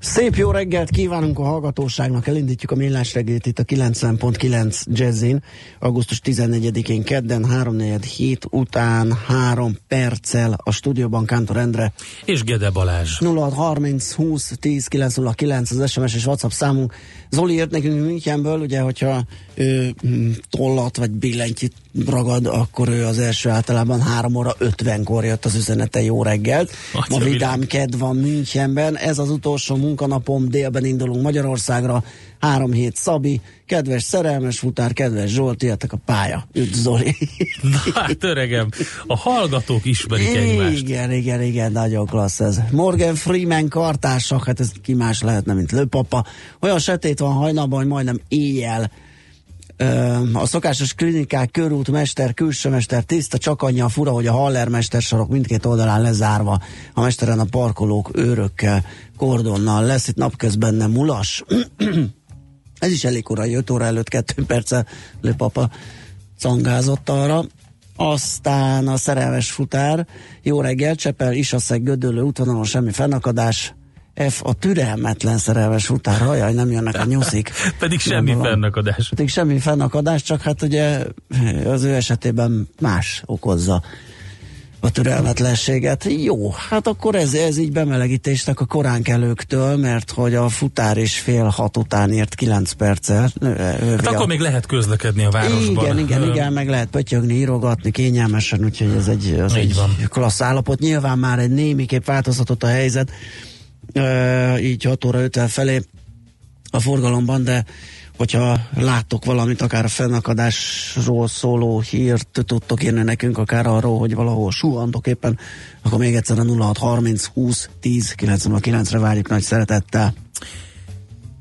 Szép jó reggelt kívánunk a hallgatóságnak, elindítjuk a millás reggelt itt a 90.9 Jazzin, augusztus 14-én kedden, 3-4 után 3 perccel a stúdióban Kántor Endre. És Gede Balázs. 0630 20 10 909 az SMS és WhatsApp számunk. Zoli írt nekünk Münchenből, ugye, hogyha ő mm, tollat vagy billentyűt ragad, akkor ő az első általában 3 óra 50-kor jött az üzenete jó reggelt. Atya Ma vidám kedv van Münchenben, ez az utolsó munkanapom, délben indulunk Magyarországra, három hét Szabi, kedves szerelmes futár, kedves Zsolt, jöttek a pálya. Üdv Zoli. Na hát öregem, a hallgatók ismerik egymást. Igen, igen, igen, nagyon klassz ez. Morgan Freeman kartársak, hát ez ki más lehetne, mint lőpapa. Olyan sötét van hajnalban, hogy majdnem éjjel. A szokásos klinikák, körút, mester, külső mester, tiszta, csak annyi a fura, hogy a Haller mestersorok mindkét oldalán lezárva, a mesteren a parkolók őrökkel, kordonnal lesz, itt napközben nem mulas. Ez is elég korai, 5 óra előtt 2 perccel lőpapa cangázott arra. Aztán a szerelmes futár, jó reggel, Csepel, Isaszeg, Gödöllő útvonalon semmi fennakadás, F a türelmetlen szerelmes futár, hajaj, nem jönnek a nyuszik. Pedig semmi van. fennakadás. Pedig semmi fennakadás, csak hát ugye az ő esetében más okozza a türelmetlenséget. Jó, hát akkor ez, ez így bemelegítésnek a koránkelőktől, mert hogy a futár is fél hat után ért 9 perccel. Ő- Hát a- akkor még lehet közlekedni a városban. igen, igen, Ö, igen, meg lehet pötyögni, írogatni kényelmesen, úgyhogy ez egy, az Így egy van. klassz állapot. Nyilván már egy némiképp változhatott a helyzet, így 6 óra 50 felé a forgalomban, de hogyha láttok valamit, akár a fennakadásról szóló hírt tudtok írni nekünk, akár arról, hogy valahol suhantok éppen, akkor még egyszer a 0630 20 10 99-re várjuk nagy szeretettel.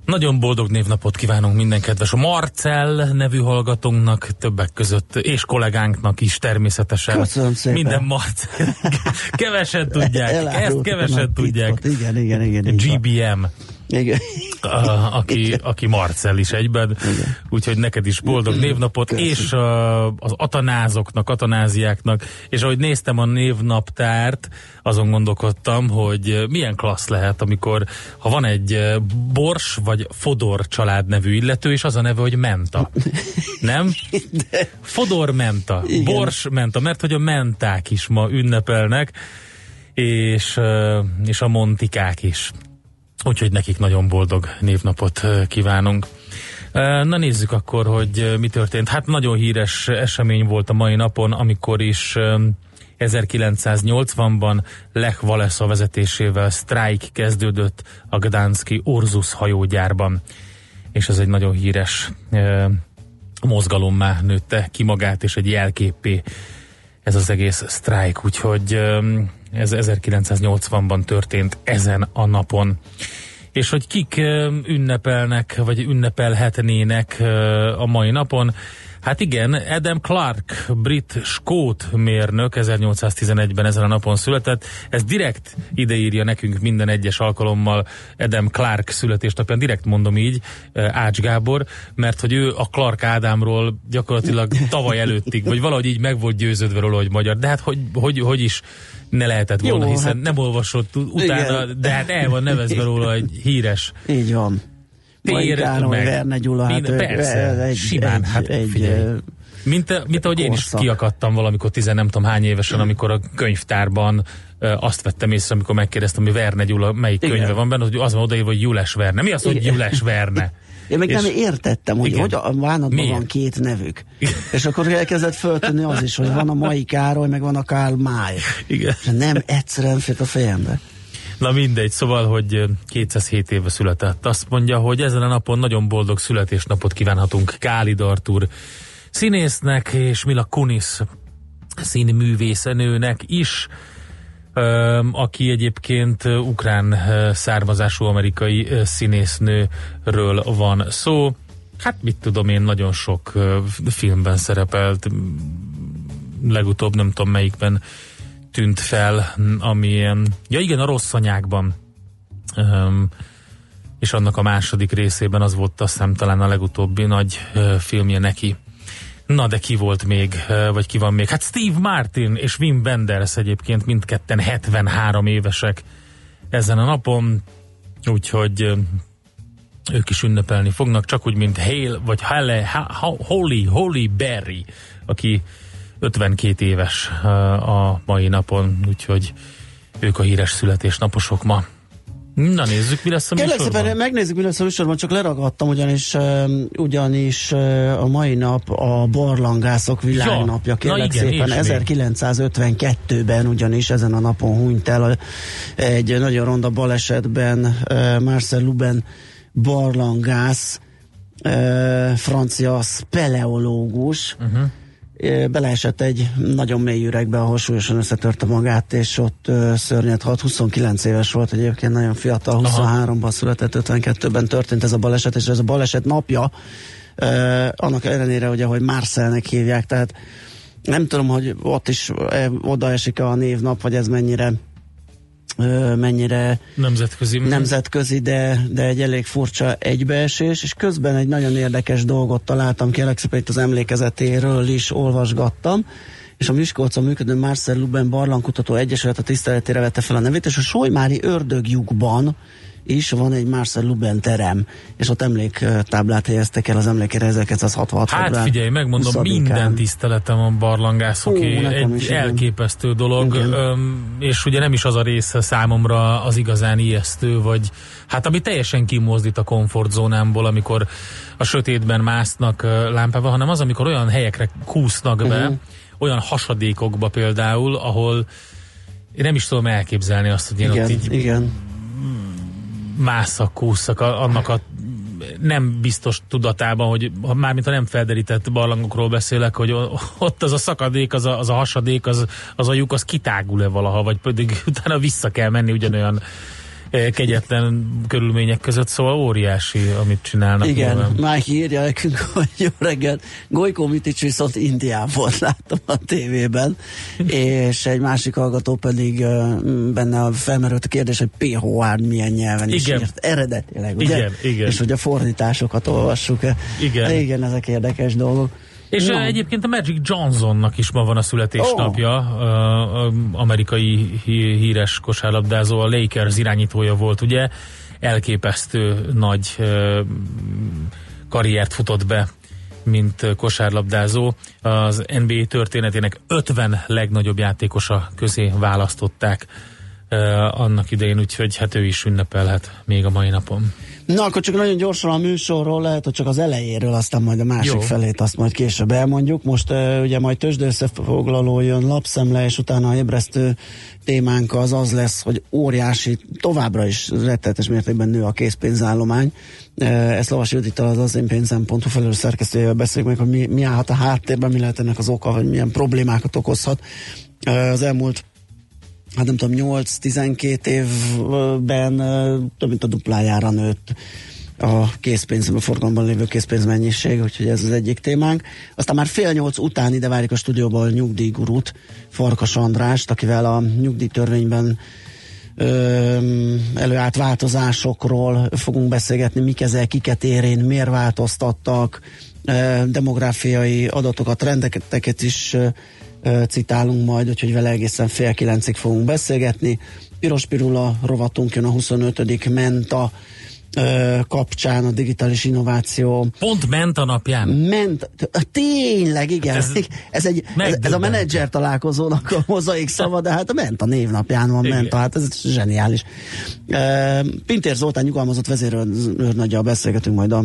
Nagyon boldog névnapot kívánunk minden kedves a Marcell nevű hallgatónknak, többek között, és kollégánknak is természetesen. Köszönöm szépen. Minden Marcell. Kevesen tudják, ezt a tudják. Igen, igen, igen. van. GBM. Igen. a, aki, aki Marcel is egyben, úgyhogy neked is boldog névnapot, Köszönöm. és a, az atanázoknak, atanáziáknak, és ahogy néztem a névnaptárt, azon gondolkodtam, hogy milyen klassz lehet, amikor ha van egy Bors vagy Fodor család nevű illető, és az a neve, hogy Menta. Nem? Fodor Menta, Igen. Bors Menta, mert hogy a menták is ma ünnepelnek, és, és a montikák is. Úgyhogy nekik nagyon boldog névnapot kívánunk. Na nézzük akkor, hogy mi történt. Hát nagyon híres esemény volt a mai napon, amikor is ö, 1980-ban Lech Walesa vezetésével sztrájk kezdődött a Gdanszki Orzus hajógyárban. És ez egy nagyon híres mozgalommá nőtte ki magát, és egy jelképé ez az egész sztrájk, úgyhogy ez 1980-ban történt ezen a napon. És hogy kik ünnepelnek, vagy ünnepelhetnének a mai napon, Hát igen, Adam Clark, brit skót mérnök 1811-ben ezen a napon született. Ez direkt ideírja nekünk minden egyes alkalommal Adam Clark születésnapján, direkt mondom így, Ács Gábor, mert hogy ő a Clark Ádámról gyakorlatilag tavaly előttig, vagy valahogy így meg volt győződve róla, hogy magyar. De hát hogy, hogy, hogy is ne lehetett volna, Jó, hiszen hát- nem olvasott utána, Igen. de hát el van nevezve róla egy híres Így van. Mai Károly, Verne Gyula, hát Minden, ő- persze, egy- simán, egy- hát egy, figyelj. Mint, mint ahogy én is kiakadtam valamikor tizen nem tudom hány évesen, amikor a könyvtárban azt vettem észre, amikor megkérdeztem, hogy Verne Gyula melyik Igen. könyve van benne, hogy az van odaírva, hogy Jules Verne. Mi az, hogy Igen. Jules Verne? Én meg És- nem értettem, hogy, Igen. hogy a Vánatban Miért? van két nevük. És akkor elkezdett föltűnni az is, hogy van a mai Károly, meg van a Karl May. Igen. És nem egyszerűen fért a fejembe. Na mindegy, szóval, hogy ö, 207 éve született. Azt mondja, hogy ezen a napon nagyon boldog születésnapot kívánhatunk Kálid Artur színésznek és Mila Kunis színművészenőnek is, aki egyébként ukrán származású amerikai színésznőről van szó. Hát mit tudom én, nagyon sok filmben szerepelt, legutóbb nem tudom melyikben tűnt fel, m, ami ilyen, ja igen, a rossz anyákban. És annak a második részében az volt azt hiszem talán a legutóbbi nagy filmje neki. Na de ki volt még, vagy ki van még? Hát Steve Martin és Wim Wenders egyébként mindketten 73 évesek ezen a napon, úgyhogy ők is ünnepelni fognak, csak úgy, mint Hale, vagy Halle, ha, ha, Holly, Holly Berry, aki 52 éves a mai napon, úgyhogy ők a híres születésnaposok ma. Na nézzük, mi lesz a Kérlek műsorban. szépen, megnézzük, mi lesz a műsorban, csak leragadtam, ugyanis, ugyanis uh, a mai nap a barlangászok világnapja, na kérlek igen, szépen, és még. 1952-ben ugyanis ezen a napon hunyt el a- egy nagyon ronda balesetben uh, Marcel Luben barlangász, uh, francia speleológus, uh-huh. Beleesett egy nagyon mély üregbe, ahol súlyosan összetörte magát, és ott szörnyet halt. 29 éves volt egyébként, nagyon fiatal, 23-ban született, 52-ben történt ez a baleset, és ez a baleset napja, annak ellenére, hogy ahogy Marcelnek hívják, tehát nem tudom, hogy ott is e, odaesik a névnap, vagy ez mennyire mennyire Nemzetközi. nemzetközi, de, de egy elég furcsa egybeesés, és közben egy nagyon érdekes dolgot találtam, szépen itt az emlékezetéről is olvasgattam, és a Miskolcon működő Marcel Luben Barlangkutató Egyesület a tiszteletére vette fel a nevét, és a Solymári ördögjukban is van egy Marcel Luben terem, és ott emléktáblát helyeztek el az emlékére 1966 Hát február figyelj, megmondom, 20-án. minden tiszteletem a barlangászoké, egy is, igen. elképesztő dolog, Igen. öm, és ugye nem is az a része számomra az igazán ijesztő, vagy hát ami teljesen kimozdít a komfortzónámból, amikor a sötétben másznak lámpával, hanem az, amikor olyan helyekre kúsznak be, Mhm. olyan hasadékokba például, ahol én nem is tudom elképzelni azt, hogy én ott Igen, így igen. Másszak, kúszak, a- annak a nem biztos tudatában, hogy mármint ha nem felderített barlangokról beszélek, hogy ott az a szakadék, az a, az a hasadék, az, az a lyuk, az kitágul-e valaha, vagy pedig utána vissza kell menni ugyanolyan kegyetlen körülmények között, szóval óriási, amit csinálnak. Igen, nyilván. Mike írja nekünk, hogy jó reggelt. Gojko Mitics viszont Indiában láttam a tévében, és egy másik hallgató pedig benne a felmerült a kérdés, hogy P. Howard milyen nyelven is Igen. írt eredetileg, ugye? Igen, igen. És hogy a fordításokat olvassuk-e. Igen. Igen, ezek érdekes dolgok. És No. egyébként a Magic Johnsonnak is ma van a születésnapja, oh. amerikai hí- híres kosárlabdázó, a Lakers irányítója volt, ugye, elképesztő nagy karriert futott be, mint kosárlabdázó. Az NBA történetének 50 legnagyobb játékosa közé választották annak idején, úgyhogy hát ő is ünnepelhet még a mai napon. Na, akkor csak nagyon gyorsan a műsorról, lehet, hogy csak az elejéről, aztán majd a másik Jó. felét, azt majd később elmondjuk. Most uh, ugye majd tőzsde összefoglaló jön, lapszemle, és utána a ébresztő témánk az az lesz, hogy óriási, továbbra is rettenetes mértékben nő a készpénzállomány. Uh, ezt Lovas Judittal az az én pénzem.hu felelős szerkesztőjével beszéljük meg, hogy mi, mi állhat a háttérben, mi lehet ennek az oka, hogy milyen problémákat okozhat. Uh, az elmúlt hát nem tudom, 8-12 évben több mint a duplájára nőtt a készpénz, a forgalomban lévő készpénz mennyiség, úgyhogy ez az egyik témánk. Aztán már fél nyolc után ide várjuk a stúdióban a nyugdíjgurút, Farkas Andrást, akivel a nyugdíjtörvényben előállt változásokról fogunk beszélgetni, mik ezek, kiket érén, miért változtattak, demográfiai adatokat, rendeket is citálunk majd, úgyhogy vele egészen fél kilencig fogunk beszélgetni. Piros Pirula rovatunk jön a 25. Menta kapcsán a digitális innováció Pont ment a napján. ment, tényleg, igen, Ez ez, ez, egy, ez, ez a menedzser találkozónak a mozaik szava, de hát ment a névnapján van, Igen. ment, hát ez zseniális. Pintér Zoltán nyugalmazott vezérőrnagyjal beszélgetünk majd a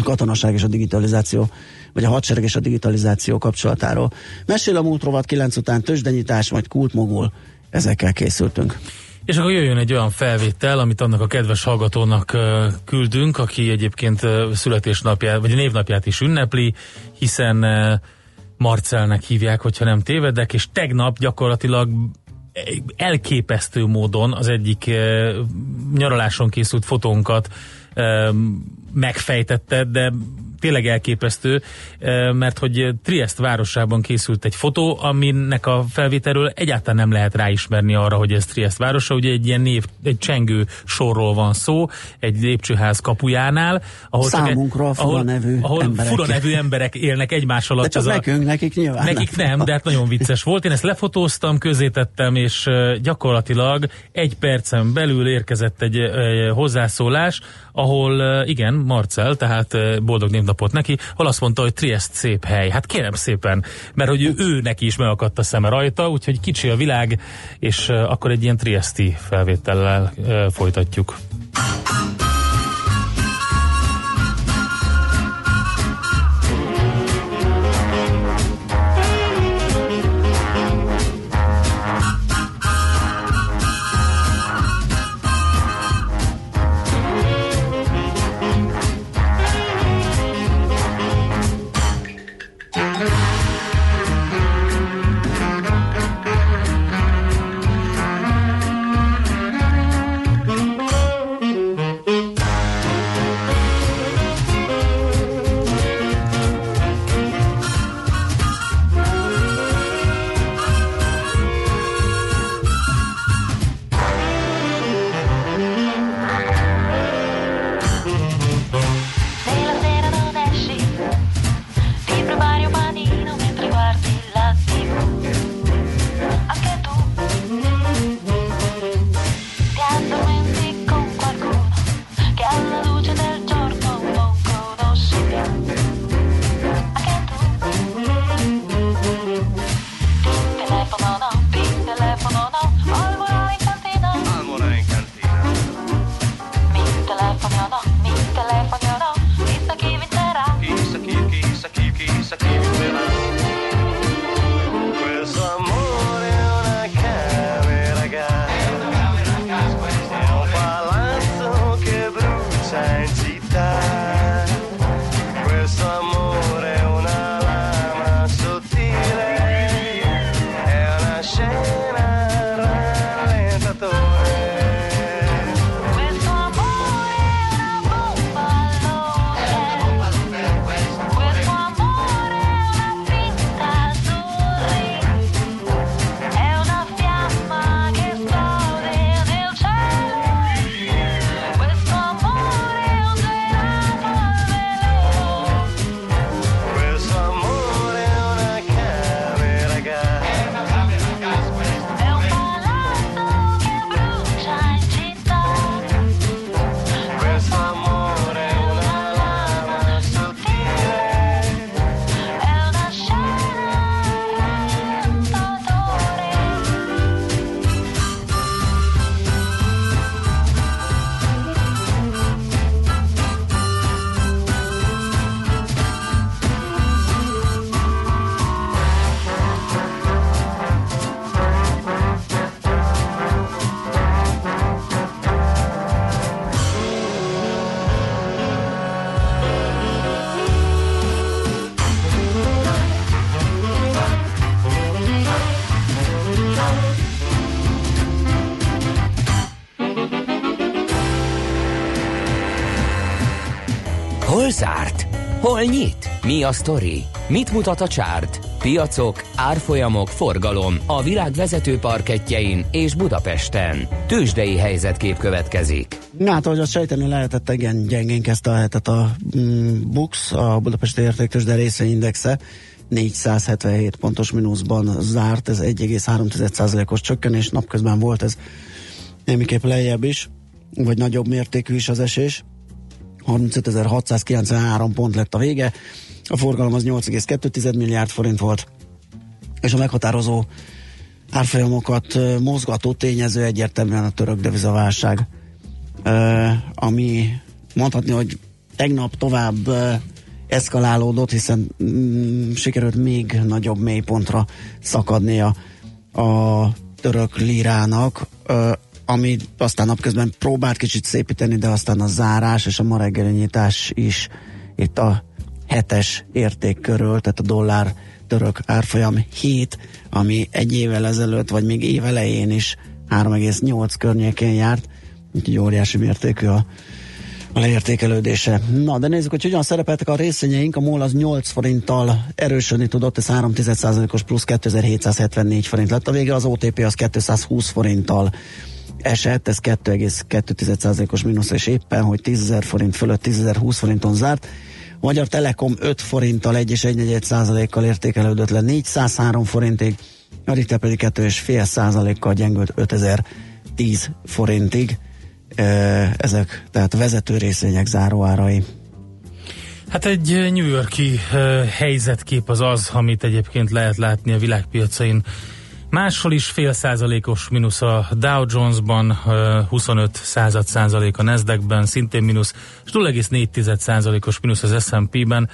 a katonaság és a digitalizáció, vagy a hadsereg és a digitalizáció kapcsolatáról. Mesél a múlt rovat 9 után tőzsdenyítás, majd kultmogul. Ezekkel készültünk. És akkor jöjjön egy olyan felvétel, amit annak a kedves hallgatónak küldünk, aki egyébként születésnapját, vagy névnapját is ünnepli, hiszen Marcelnek hívják, hogyha nem tévedek, és tegnap gyakorlatilag elképesztő módon az egyik nyaraláson készült fotónkat ö, megfejtette, de tényleg elképesztő, ö, mert hogy Triest városában készült egy fotó, aminek a felvételről egyáltalán nem lehet ráismerni arra, hogy ez Triest városa, ugye egy ilyen név, egy csengő sorról van szó, egy lépcsőház kapujánál, ahol Számunkra csak, fura nevű ahol emberek. fura nevű emberek élnek egymás alatt. De csak Ez a- nekünk, nekik nyilván Nekik nem, de hát nagyon vicces volt. Én ezt lefotóztam, közétettem, és ö, gyakorlatilag egy percen belül érkezett egy ö, hozzászólás, ahol igen, Marcel, tehát boldog névnapot neki, ahol azt mondta, hogy Triest szép hely. Hát kérem szépen, mert hogy ő, ő neki is megakadt a szeme rajta, úgyhogy kicsi a világ, és akkor egy ilyen Triesti felvétellel folytatjuk. Hol nyit? Mi a sztori? Mit mutat a csárt? Piacok, árfolyamok, forgalom a világ vezető parketjein és Budapesten. Tősdei helyzetkép következik. Na, hát, ahogy azt sejteni lehetett, igen, gyengén kezdte a hetet a mm, BUX, a Budapesti Értéktős, de részvényindexe 477 pontos mínuszban zárt, ez 1,3%-os csökkenés, napközben volt ez némiképp lejjebb is. vagy nagyobb mértékű is az esés. 35.693 pont lett a vége, a forgalom az 8,2 milliárd forint volt, és a meghatározó árfolyamokat mozgató tényező egyértelműen a török devizaválság, ami mondhatni, hogy tegnap tovább eszkalálódott, hiszen mm, sikerült még nagyobb mélypontra szakadnia a török lírának, ami aztán napközben próbált kicsit szépíteni, de aztán a zárás és a ma reggeli nyitás is itt a hetes érték körül, tehát a dollár török árfolyam 7, ami egy évvel ezelőtt, vagy még évelején is 3,8 környékén járt, úgyhogy óriási mértékű a, a leértékelődése. Na, de nézzük, hogy hogyan szerepeltek a részvényeink. A MOL az 8 forinttal erősödni tudott, ez 3 os plusz 2774 forint lett. A vége az OTP az 220 forinttal esett, ez 2,2%-os mínusz, és éppen, hogy 10.000 forint fölött 10.020 forinton zárt. Magyar Telekom 5 forinttal 1,1%-kal értékelődött le 403 forintig, a Richter pedig 2,5%-kal gyengült 5010 forintig. Ezek tehát vezető részvények záróárai. Hát egy New Yorki helyzetkép az az, amit egyébként lehet látni a világpiacain. Máshol is fél százalékos mínusz a Dow Jones-ban, uh, 25 század százalék a Nasdaq-ben, szintén mínusz, és 0,4 százalékos mínusz az S&P-ben,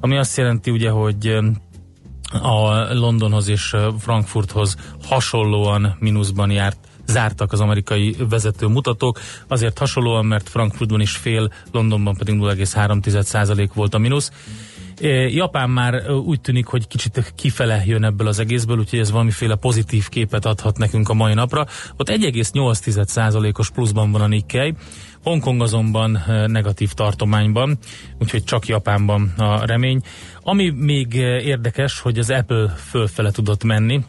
ami azt jelenti ugye, hogy a Londonhoz és Frankfurthoz hasonlóan mínuszban járt zártak az amerikai vezető mutatók, azért hasonlóan, mert Frankfurtban is fél, Londonban pedig 0,3% volt a mínusz. Japán már úgy tűnik, hogy kicsit kifele jön ebből az egészből, úgyhogy ez valamiféle pozitív képet adhat nekünk a mai napra. Ott 1,8%-os pluszban van a Nikkei, Hongkong azonban negatív tartományban, úgyhogy csak Japánban a remény. Ami még érdekes, hogy az Apple fölfele tudott menni,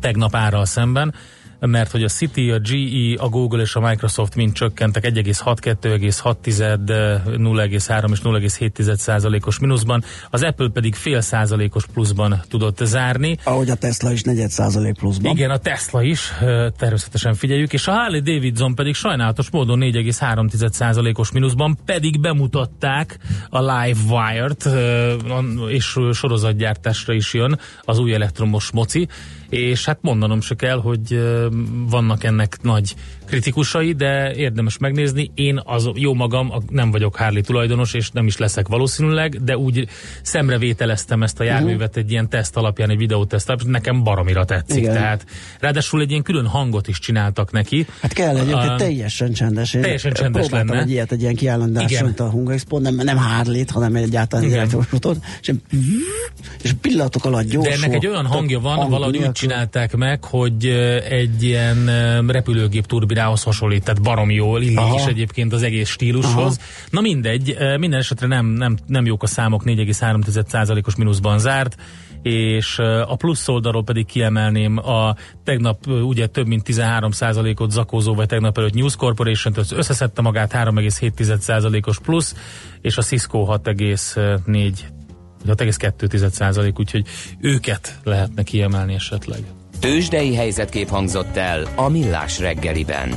tegnap árral szemben, mert hogy a City, a GE, a Google és a Microsoft mind csökkentek 1,6, 2,6, 0,3 és 0,7 százalékos mínuszban, az Apple pedig fél százalékos pluszban tudott zárni. Ahogy a Tesla is 4 százalék pluszban. Igen, a Tesla is, természetesen figyeljük, és a Harley Davidson pedig sajnálatos módon 4,3 százalékos mínuszban, pedig bemutatták a Live Wire-t, ö, és sorozatgyártásra is jön az új elektromos moci, és hát mondanom se kell, hogy vannak ennek nagy kritikusai, de érdemes megnézni. Én az jó magam nem vagyok Harley tulajdonos, és nem is leszek valószínűleg, de úgy szemrevételeztem ezt a járművet egy ilyen teszt alapján, egy videóteszt alapján, nekem baromira tetszik. Igen. Tehát ráadásul egy ilyen külön hangot is csináltak neki. Hát kell egyébként A- teljesen csendes. Én Teljesen csendes lenne. egy ilyet, egy ilyen mint a Hunga Expo, nem, nem Harley-t, hanem egyáltalán egy Igen. elektromos motor, és, és pillanatok alatt gyorsul. De ennek egy olyan hangja van, hang valahogy úgy csinálták meg, hogy egy ilyen repülőgép turbinához hasonlít, tehát baromi jól illik Aha. is egyébként az egész stílushoz. Na mindegy, minden esetre nem, nem, nem jók a számok, 4,3%-os mínuszban zárt, és a plusz oldalról pedig kiemelném a tegnap ugye több mint 13%-ot zakózó, vagy tegnap előtt News Corporation, az összeszedte magát 3,7%-os plusz, és a Cisco 6,4 6,2 százalék, úgyhogy őket lehetne kiemelni esetleg. Tőzsdei helyzetkép hangzott el a Millás reggeliben.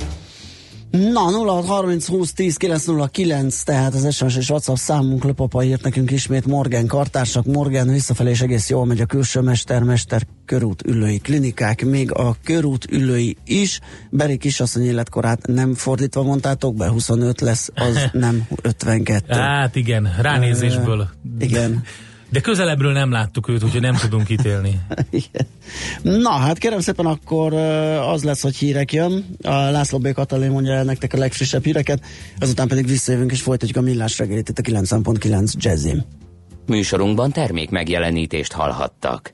Na, 0 30 20 10 909, tehát az SMS és WhatsApp számunk Löpapa írt nekünk ismét Morgan kartársak. Morgan visszafelé is egész jól megy a külső mester, mester körút ülői klinikák, még a körút ülői is. Beri kisasszony életkorát nem fordítva mondtátok be, 25 lesz, az nem 52. Hát igen, ránézésből. Igen. De közelebbről nem láttuk őt, úgyhogy nem tudunk ítélni. Igen. Na, hát kérem szépen akkor az lesz, hogy hírek jön. A László B. Katalin mondja el nektek a legfrissebb híreket, azután pedig visszajövünk és folytatjuk a millás reggelit itt a 9.9 Jazzim. Műsorunkban termék megjelenítést hallhattak.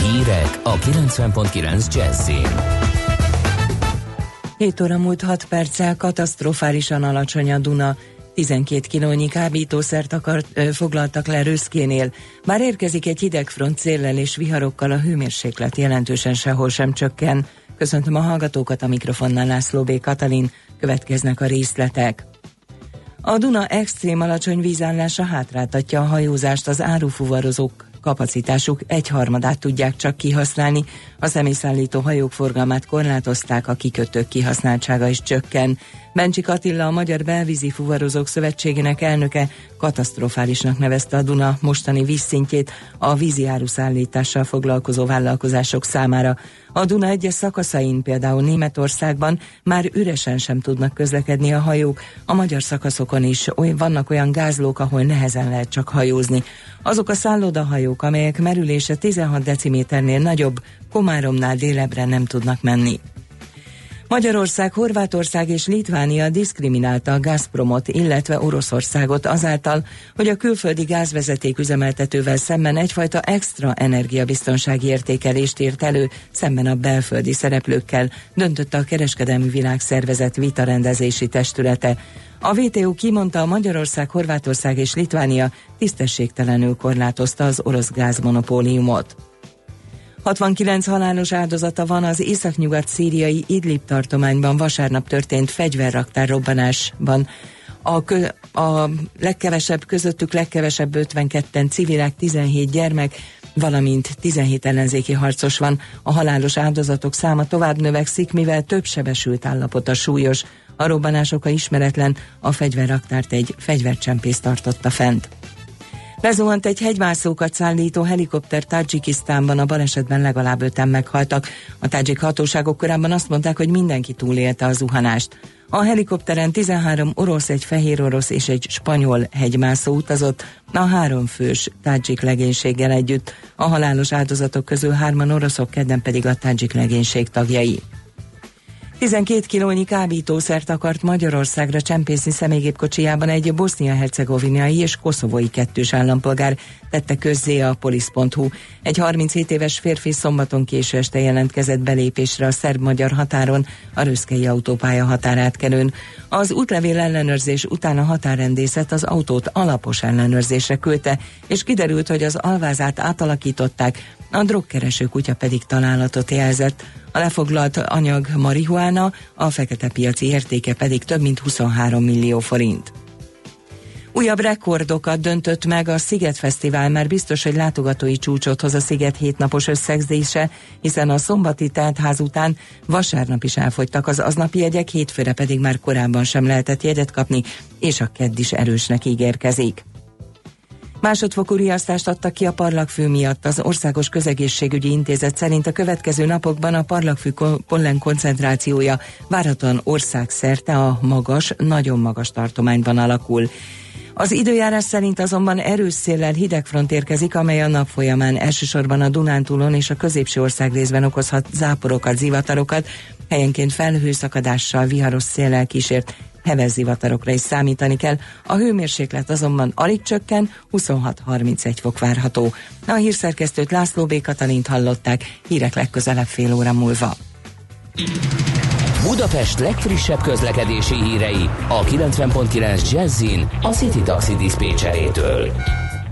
Hírek a 90.9 Jazzin. 7 óra múlt 6 perccel katasztrofálisan alacsony a Duna. 12 kilónyi kábítószert akart, ö, foglaltak le Röszkénél. Már érkezik egy hideg front széllel és viharokkal a hőmérséklet jelentősen sehol sem csökken. Köszöntöm a hallgatókat a mikrofonnál László B. Katalin. Következnek a részletek. A Duna extrém alacsony vízállása hátráltatja a hajózást az árufuvarozók kapacitásuk egyharmadát tudják csak kihasználni, a személyszállító hajók forgalmát korlátozták, a kikötők kihasználtsága is csökken. Bencsik Attila, a Magyar Belvízi Fuvarozók Szövetségének elnöke katasztrofálisnak nevezte a Duna mostani vízszintjét a vízi áruszállítással foglalkozó vállalkozások számára. A Duna egyes szakaszain, például Németországban már üresen sem tudnak közlekedni a hajók, a magyar szakaszokon is oly, vannak olyan gázlók, ahol nehezen lehet csak hajózni. Azok a szállodahajók, amelyek merülése 16 deciméternél nagyobb, Komáromnál délebre nem tudnak menni. Magyarország, Horvátország és Litvánia diszkriminálta a Gazpromot, illetve Oroszországot azáltal, hogy a külföldi gázvezeték üzemeltetővel szemben egyfajta extra energiabiztonsági értékelést írt elő, szemben a belföldi szereplőkkel, döntötte a Kereskedelmi Világszervezet vitarendezési testülete. A WTO kimondta, a Magyarország, Horvátország és Litvánia tisztességtelenül korlátozta az orosz gázmonopóliumot. 69 halálos áldozata van az északnyugat szíriai Idlib tartományban vasárnap történt fegyverraktár robbanásban. A, kö, a legkevesebb közöttük legkevesebb 52-en civilek, 17 gyermek, valamint 17 ellenzéki harcos van. A halálos áldozatok száma tovább növekszik, mivel több sebesült állapota súlyos. A robbanás oka ismeretlen, a fegyverraktárt egy fegyvercsempész tartotta fent. Lezuhant egy hegymászókat szállító helikopter Tajikisztánban, a balesetben legalább öten meghaltak. A tádzsik hatóságok korábban azt mondták, hogy mindenki túlélte a zuhanást. A helikopteren 13 orosz, egy fehér orosz és egy spanyol hegymászó utazott, a három fős tádzsik legénységgel együtt. A halálos áldozatok közül hárman oroszok, kedden pedig a tádzsik legénység tagjai. 12 kilónyi kábítószert akart Magyarországra csempészni személygépkocsijában egy bosznia-hercegovinai és koszovói kettős állampolgár, tette közzé a polisz.hu. Egy 37 éves férfi szombaton késő este jelentkezett belépésre a szerb-magyar határon, a röszkei autópálya határátkelőn. Az útlevél ellenőrzés után a határrendészet az autót alapos ellenőrzésre küldte, és kiderült, hogy az alvázát átalakították, a drogkereső kutya pedig találatot jelzett. A lefoglalt anyag marihuána, a fekete piaci értéke pedig több mint 23 millió forint. Újabb rekordokat döntött meg a Sziget Fesztivál, mert biztos, hogy látogatói csúcsot hoz a Sziget hétnapos összegzése, hiszen a szombati teltház után vasárnap is elfogytak az aznapi jegyek, hétfőre pedig már korábban sem lehetett jegyet kapni, és a kedd is erősnek ígérkezik. Másodfokú riasztást adtak ki a parlagfű miatt. Az Országos Közegészségügyi Intézet szerint a következő napokban a parlagfű pollen koncentrációja várhatóan országszerte a magas, nagyon magas tartományban alakul. Az időjárás szerint azonban erős széllel hidegfront érkezik, amely a nap folyamán elsősorban a Dunántúlon és a középső ország részben okozhat záporokat, zivatarokat, helyenként felhőszakadással, viharos széllel kísért heves zivatarokra is számítani kell. A hőmérséklet azonban alig csökken, 26-31 fok várható. A hírszerkesztőt László B. Katalint hallották, hírek legközelebb fél óra múlva. Budapest legfrissebb közlekedési hírei a 90.9 Jazzin a City Taxi Dispécsejétől.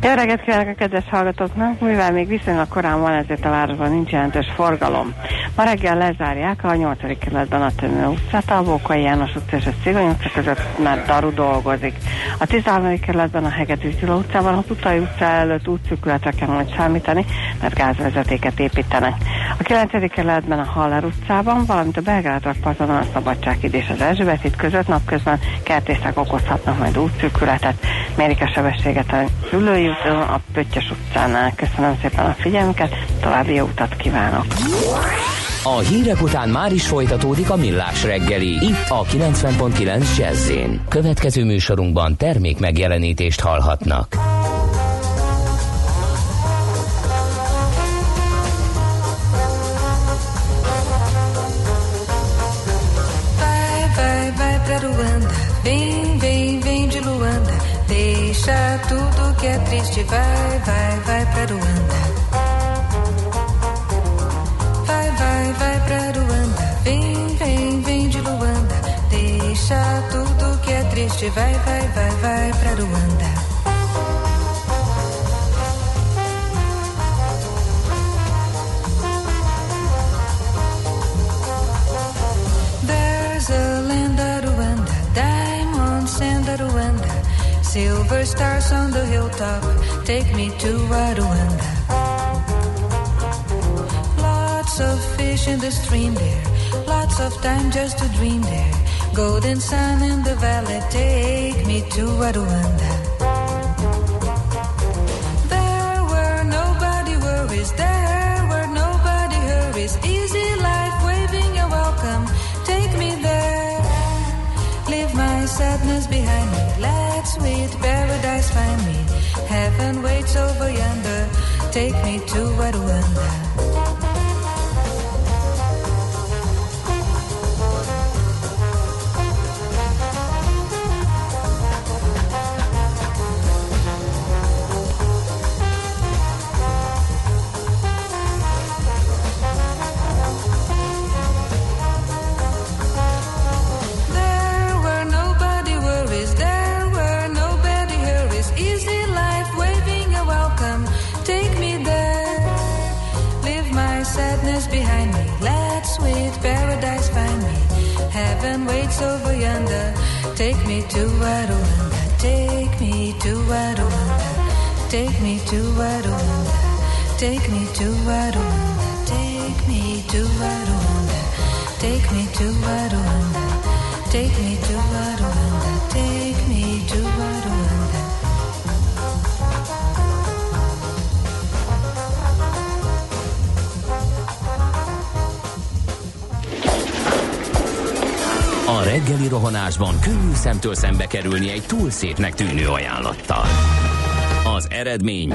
Jó reggelt kívánok a kedves hallgatóknak! Mivel még viszonylag korán van, ezért a városban nincs jelentős forgalom. Ma reggel lezárják a 8. kerületben a Tömő utcát, a Bókai János utca és a Szigony utca között mert daru dolgozik. A 13. kerületben a Hegedűs Gyula utcában a Tutai utca előtt útszűkületre kell majd számítani, mert gázvezetéket építenek. A 9. kerületben a Haller utcában, valamint a Belgrád rakparton a Szabadsághíd és az Erzsébet híd között napközben kertészek okozhatnak majd útszűkületet. Mérik a sebességet a Ülői úton, a Pöttyös utcánál. Köszönöm szépen a figyelmüket, további jó utat kívánok! A hírek után már is folytatódik a millás reggeli, itt a 90.9 jazz Következő műsorunkban termék megjelenítést hallhatnak. Vai, vai, vai pra Ruanda. Vai, vai, vai pra Ruanda. Vem, vem, vem de Luanda. Deixa tudo que é triste, vai, vai, vai, vai pra Ruanda. Silver stars on the hilltop. Take me to Rwanda. Lots of fish in the stream there, lots of time just to dream there. Golden sun in the valley, take me to Rwanda. Over yonder, take me to Rwanda. Take me to Rwanda, take me to Rwanda, take me to Rwanda. Take me to Rwanda, take me to Rwanda. A reggeli rohanásban könnyű szemtől szembe kerülni egy túl szépnek tűnő ajánlattal. Az eredmény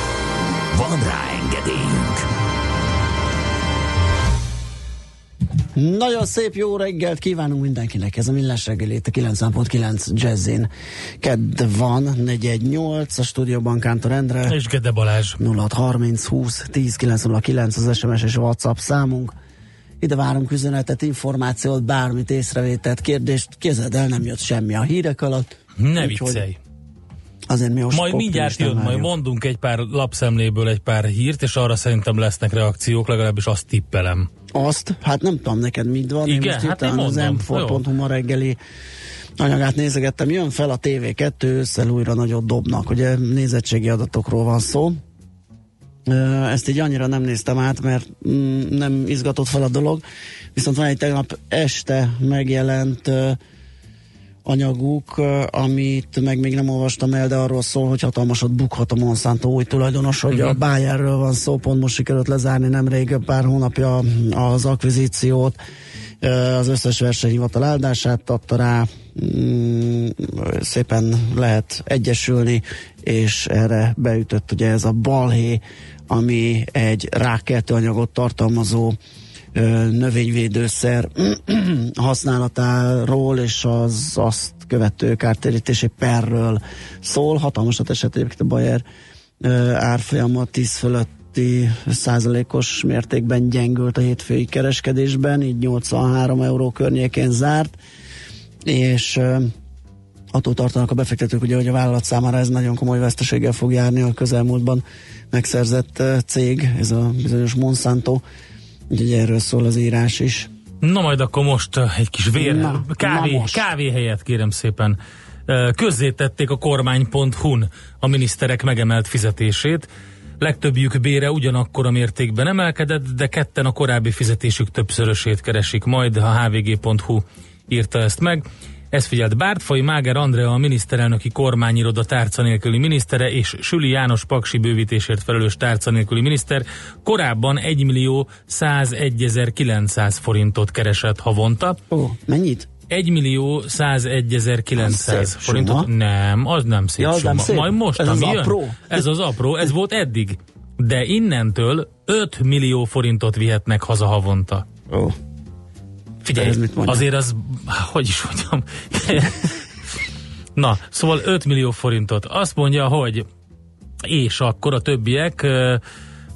Van rá engedélyünk! Nagyon szép jó reggelt kívánunk mindenkinek. Ez a Millás reggeli itt a 90.9 Jazzin. Kedd van, 418, a stúdióban Kántor Endre. És Gede Balázs. 0630 20 10 909 az SMS és WhatsApp számunk. Ide várunk üzenetet, információt, bármit, észrevételt, kérdést. Képzeld el, nem jött semmi a hírek alatt. Ne Úgyhogy viccelj. Azért mi most Majd mindjárt jön, majd mondunk egy pár lapszemléből egy pár hírt, és arra szerintem lesznek reakciók, legalábbis azt tippelem. Azt? Hát nem tudom neked mit van. Igen, én most hát én az m4.hu ma reggeli anyagát nézegettem. Jön fel a TV2, ősszel újra nagyot dobnak. Ugye nézettségi adatokról van szó. Ezt így annyira nem néztem át, mert mm, nem izgatott fel a dolog. Viszont van egy tegnap este megjelent anyaguk, ö, amit meg még nem olvastam el, de arról szól, hogy hatalmasat bukhat a Monsanto új tulajdonos, hogy a Bayerről van szó, pont most sikerült lezárni nemrég pár hónapja az akvizíciót, Ö, az összes versenyhivatal áldását adta rá, mm, szépen lehet egyesülni, és erre beütött ugye ez a balhé, ami egy rákkeltő anyagot tartalmazó növényvédőszer használatáról és az azt követő kártérítési perről szól. Hatalmasat esett egyébként a Bayer árfolyama 10 fölötti százalékos mértékben gyengült a hétfői kereskedésben, így 83 euró környékén zárt, és attól tartanak a befektetők, ugye, hogy a vállalat számára ez nagyon komoly veszteséggel fog járni a közelmúltban megszerzett cég, ez a bizonyos Monsanto, úgyhogy erről szól az írás is. Na majd akkor most uh, egy kis vér, Na, kávé, na most. kávé helyet kérem szépen. Uh, Közzétették a kormány.hu-n a miniszterek megemelt fizetését. Legtöbbjük bére ugyanakkor a mértékben emelkedett, de ketten a korábbi fizetésük többszörösét keresik majd, a hvg.hu írta ezt meg. Ez figyelt Bártfai Máger Andrea, a miniszterelnöki kormányiroda tárca nélküli minisztere, és Süli János Paksi bővítésért felelős tárca nélküli miniszter korábban 1 millió 101 900 forintot keresett havonta. Ó, mennyit? 1 millió 101 ezer 900 szép forintot. suma. Nem, az nem szép Ja, az suma. nem szép. Majd most, Ez az ami jön, apró. Ez az apró, ez volt eddig. De innentől 5 millió forintot vihetnek haza havonta. Ó. Figyelj, Ez mit azért az, hogy is mondjam. Na, szóval 5 millió forintot. Azt mondja, hogy és akkor a többiek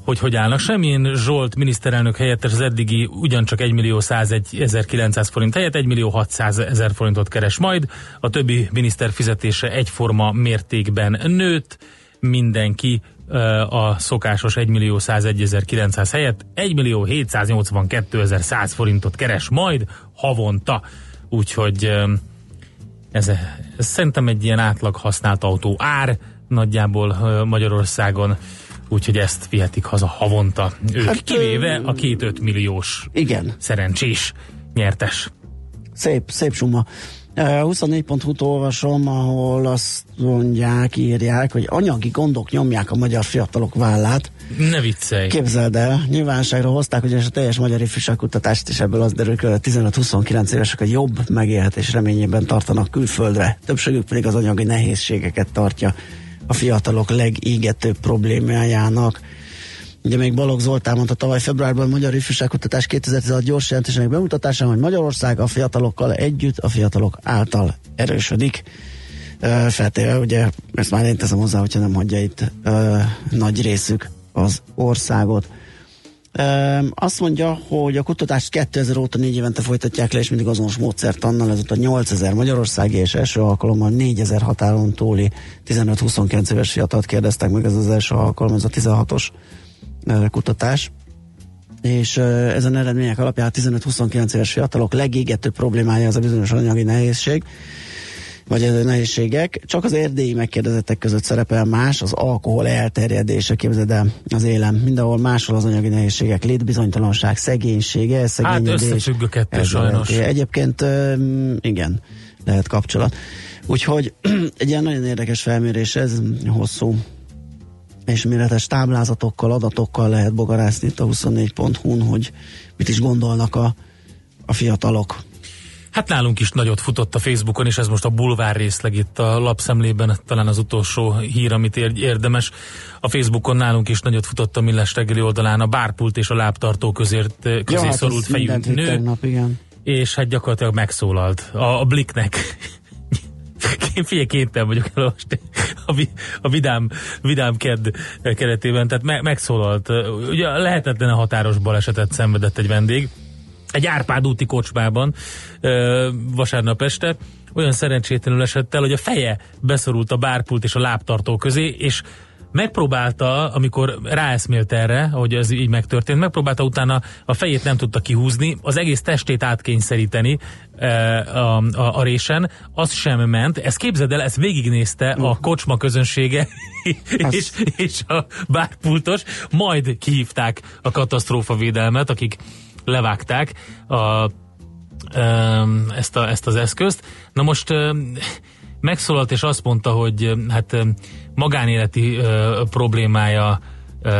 hogy hogy állnak. Semmilyen Zsolt miniszterelnök helyettes az eddigi ugyancsak 1 millió 101 900 forint helyett 1 millió 600 ezer forintot keres majd. A többi miniszter fizetése egyforma mértékben nőtt. Mindenki a szokásos 1 millió 101 900 helyett 1 millió 782 100 forintot keres majd havonta. Úgyhogy ez, ez szerintem egy ilyen átlag használt autó ár nagyjából Magyarországon, úgyhogy ezt vihetik haza havonta. Ők Hát, kivéve a két 5 milliós Igen, szerencsés nyertes. szép, szép suma. Uh, 24.hu-t olvasom, ahol azt mondják, írják, hogy anyagi gondok nyomják a magyar fiatalok vállát. Ne viccelj! Képzeld el, nyilvánosságra hozták, hogy a teljes magyar ifjúság kutatást is ebből az derül hogy a 15-29 évesek a jobb megélhetés reményében tartanak külföldre. Többségük pedig az anyagi nehézségeket tartja a fiatalok legégetőbb problémájának. Ugye még Balogh Zoltán mondta tavaly februárban a Magyar Ifjúságkutatás 2016 gyors jelentésének bemutatásán, hogy Magyarország a fiatalokkal együtt, a fiatalok által erősödik. Feltéve, ugye, ezt már én teszem hozzá, hogyha nem hagyja itt ö, nagy részük az országot. Ö, azt mondja, hogy a kutatást 2000 óta négy évente folytatják le, és mindig azonos módszertannal, ezúttal 8000 Magyarországi, és első alkalommal 4000 határon túli 15-29 éves fiatalt kérdeztek meg, ez az első alkalom, ez a 16-os ö, kutatás és ezen eredmények alapján a 15-29 éves fiatalok legégetőbb problémája az a bizonyos anyagi nehézség, vagy nehézségek. Csak az erdélyi megkérdezettek között szerepel más, az alkohol elterjedése, képzeld el az élem. Mindenhol máshol az anyagi nehézségek, létbizonytalanság, szegénysége, Hát szegényedés. összefügg a kettő sajnos. Egyébként igen, lehet kapcsolat. Úgyhogy egy ilyen nagyon érdekes felmérés ez, hosszú és méretes táblázatokkal, adatokkal lehet bogarászni itt a 24.hu-n, hogy mit is gondolnak a, a fiatalok. Hát nálunk is nagyot futott a Facebookon, és ez most a bulvár részleg itt a lapszemlében, talán az utolsó hír, amit ér- érdemes. A Facebookon nálunk is nagyot futott a Millás reggeli oldalán a bárpult és a lábtartó közért, közé hát szorult ez fejű nő, tegnap, igen. és hát gyakorlatilag megszólalt a, a Bliknek. Én figyelj, kéttel vagyok elolvasni a, vi, a vidám, vidám kedd keretében, tehát me, megszólalt. Ugye lehetetlen a határos balesetet szenvedett egy vendég, egy Árpád úti kocsmában vasárnap este olyan szerencsétlenül esett el, hogy a feje beszorult a bárpult és a lábtartó közé, és megpróbálta, amikor ráeszmélt erre, hogy ez így megtörtént, megpróbálta utána a fejét nem tudta kihúzni, az egész testét átkényszeríteni e, a, a, a résen, az sem ment. Ezt képzeld el, ezt végignézte a kocsma közönsége és, és a bárpultos, majd kihívták a katasztrófavédelmet, akik levágták a, ezt, a, ezt az eszközt. Na most megszólalt és azt mondta, hogy hát magánéleti ö, problémája ö,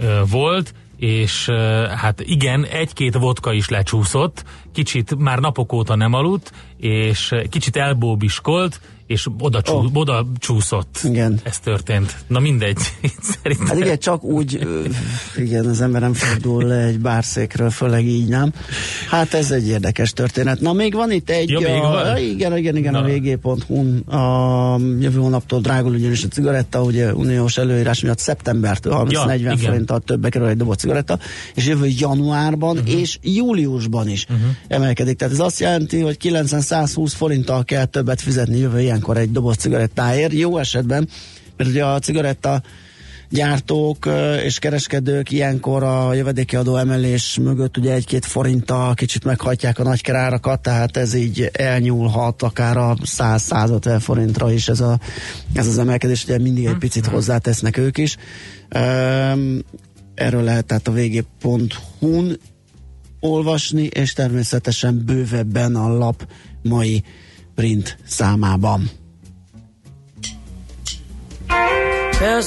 ö, volt, és hát igen, egy-két vodka is lecsúszott, kicsit már napok óta nem aludt, és kicsit elbóbiskolt, és oda, csú, Oh. oda csúszott. Igen. Ez történt. Na mindegy. Szerintem. Hát igen, csak úgy, igen, az ember nem fordul le egy bárszékről, főleg így nem. Hát ez egy érdekes történet. Na még van itt egy, Ja, még a, van? igen, igen, igen, a Na. vg.hu a jövő hónaptól drágul ugyanis a cigaretta, ugye uniós előírás miatt szeptembertől 30-40 Ja, forinttal többe kerül egy doboz cigaretta, és jövő januárban uh-huh. és júliusban is uh-huh. emelkedik. Tehát ez azt jelenti, hogy 90-120 forinttal kell többet fizetni jövő ilyenkor egy doboz cigarettáért. Jó esetben, mert ugye a cigaretta gyártók és kereskedők ilyenkor a jövedéki adó emelés mögött ugye egy-két forinttal kicsit meghajtják a nagykerárakat, tehát ez így elnyúlhat akár a 100-150 forintra is ez, a, ez az emelkedés, ugye mindig egy picit hozzátesznek ők is. Erről lehet tehát a vg.hu-n olvasni, és természetesen bővebben a lap mai print számában. Well,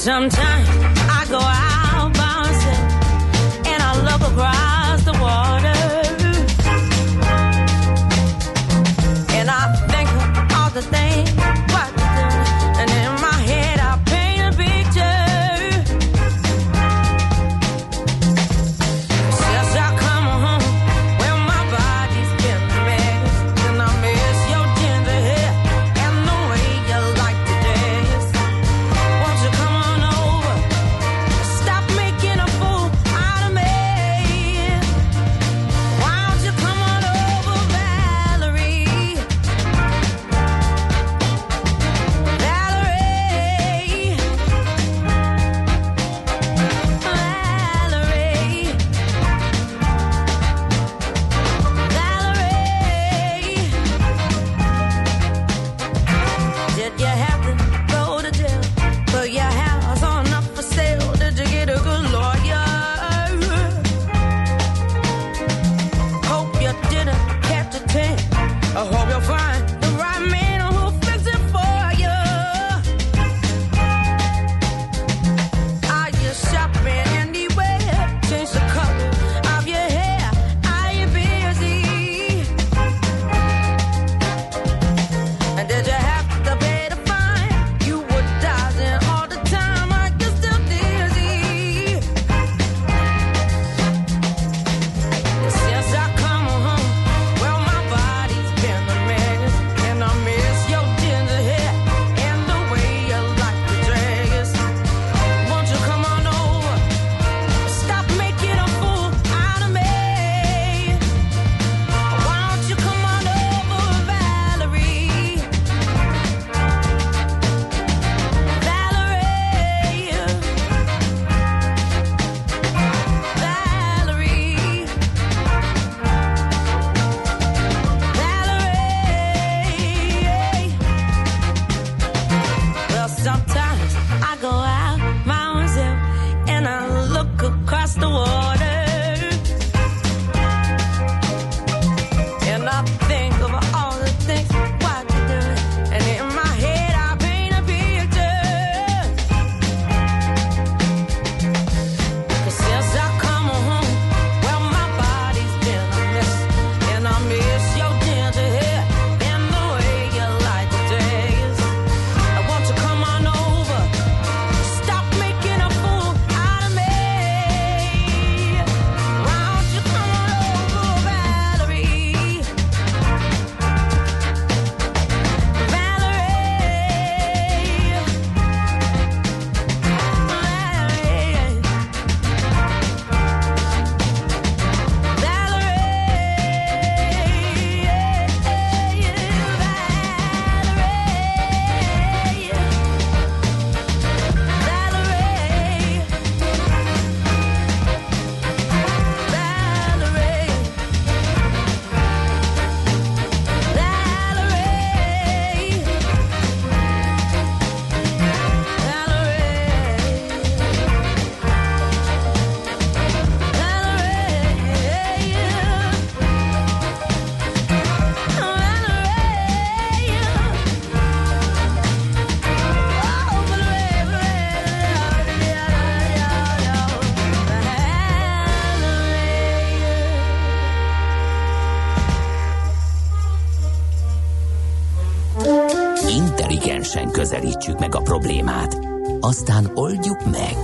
problémát. Aztán oldjuk meg.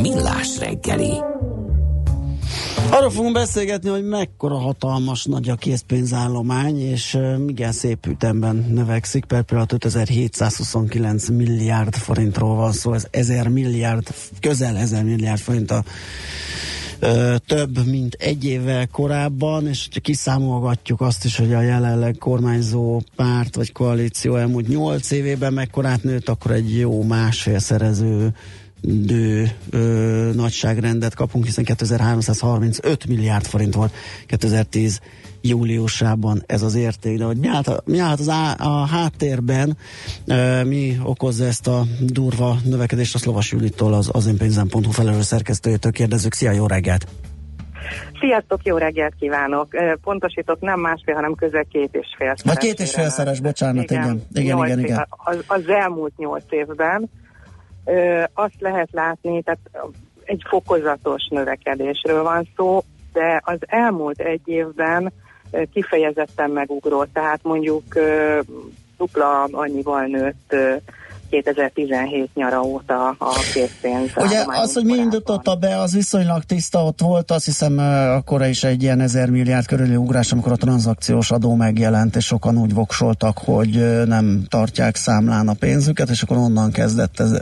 Millás reggeli. Arról fogunk beszélgetni, hogy mekkora hatalmas nagy a készpénzállomány, és igen szép ütemben növekszik. Per pillanat 5729 milliárd forintról van szó, ez 1000 milliárd, közel 1000 milliárd forint a több, mint egy évvel korábban, és kiszámolgatjuk azt is, hogy a jelenleg kormányzó párt vagy koalíció elmúlt 8 évében mekkorát nőtt, akkor egy jó másfél szerező dő ö, nagyságrendet kapunk, hiszen 2335 milliárd forint volt 2010 júliusában ez az érték, de hogy mi állt, mi állt az á, a háttérben, ö, mi okozza ezt a durva növekedést, a Lovas Julitól, az, az én pénzem.hu felelős szerkesztőjétől kérdezzük. Szia, jó reggelt! Sziasztok, jó reggelt kívánok! Pontosítok, nem másfél, hanem közel két és fél Vagy két és fél szeres, bocsánat, igen. Igen, nyolc igen, év- igen. Az, az elmúlt nyolc évben ö, azt lehet látni, tehát egy fokozatos növekedésről van szó, de az elmúlt egy évben kifejezetten megugrott, tehát mondjuk dupla annyival nőtt ö, 2017 nyara óta a készpénz. Ugye az, hogy mi indította be, az viszonylag tiszta, ott volt, azt hiszem ö, akkora is egy ilyen ezer milliárd körüli ugrás, amikor a tranzakciós adó megjelent, és sokan úgy voksoltak, hogy nem tartják számlán a pénzüket, és akkor onnan kezdett ez,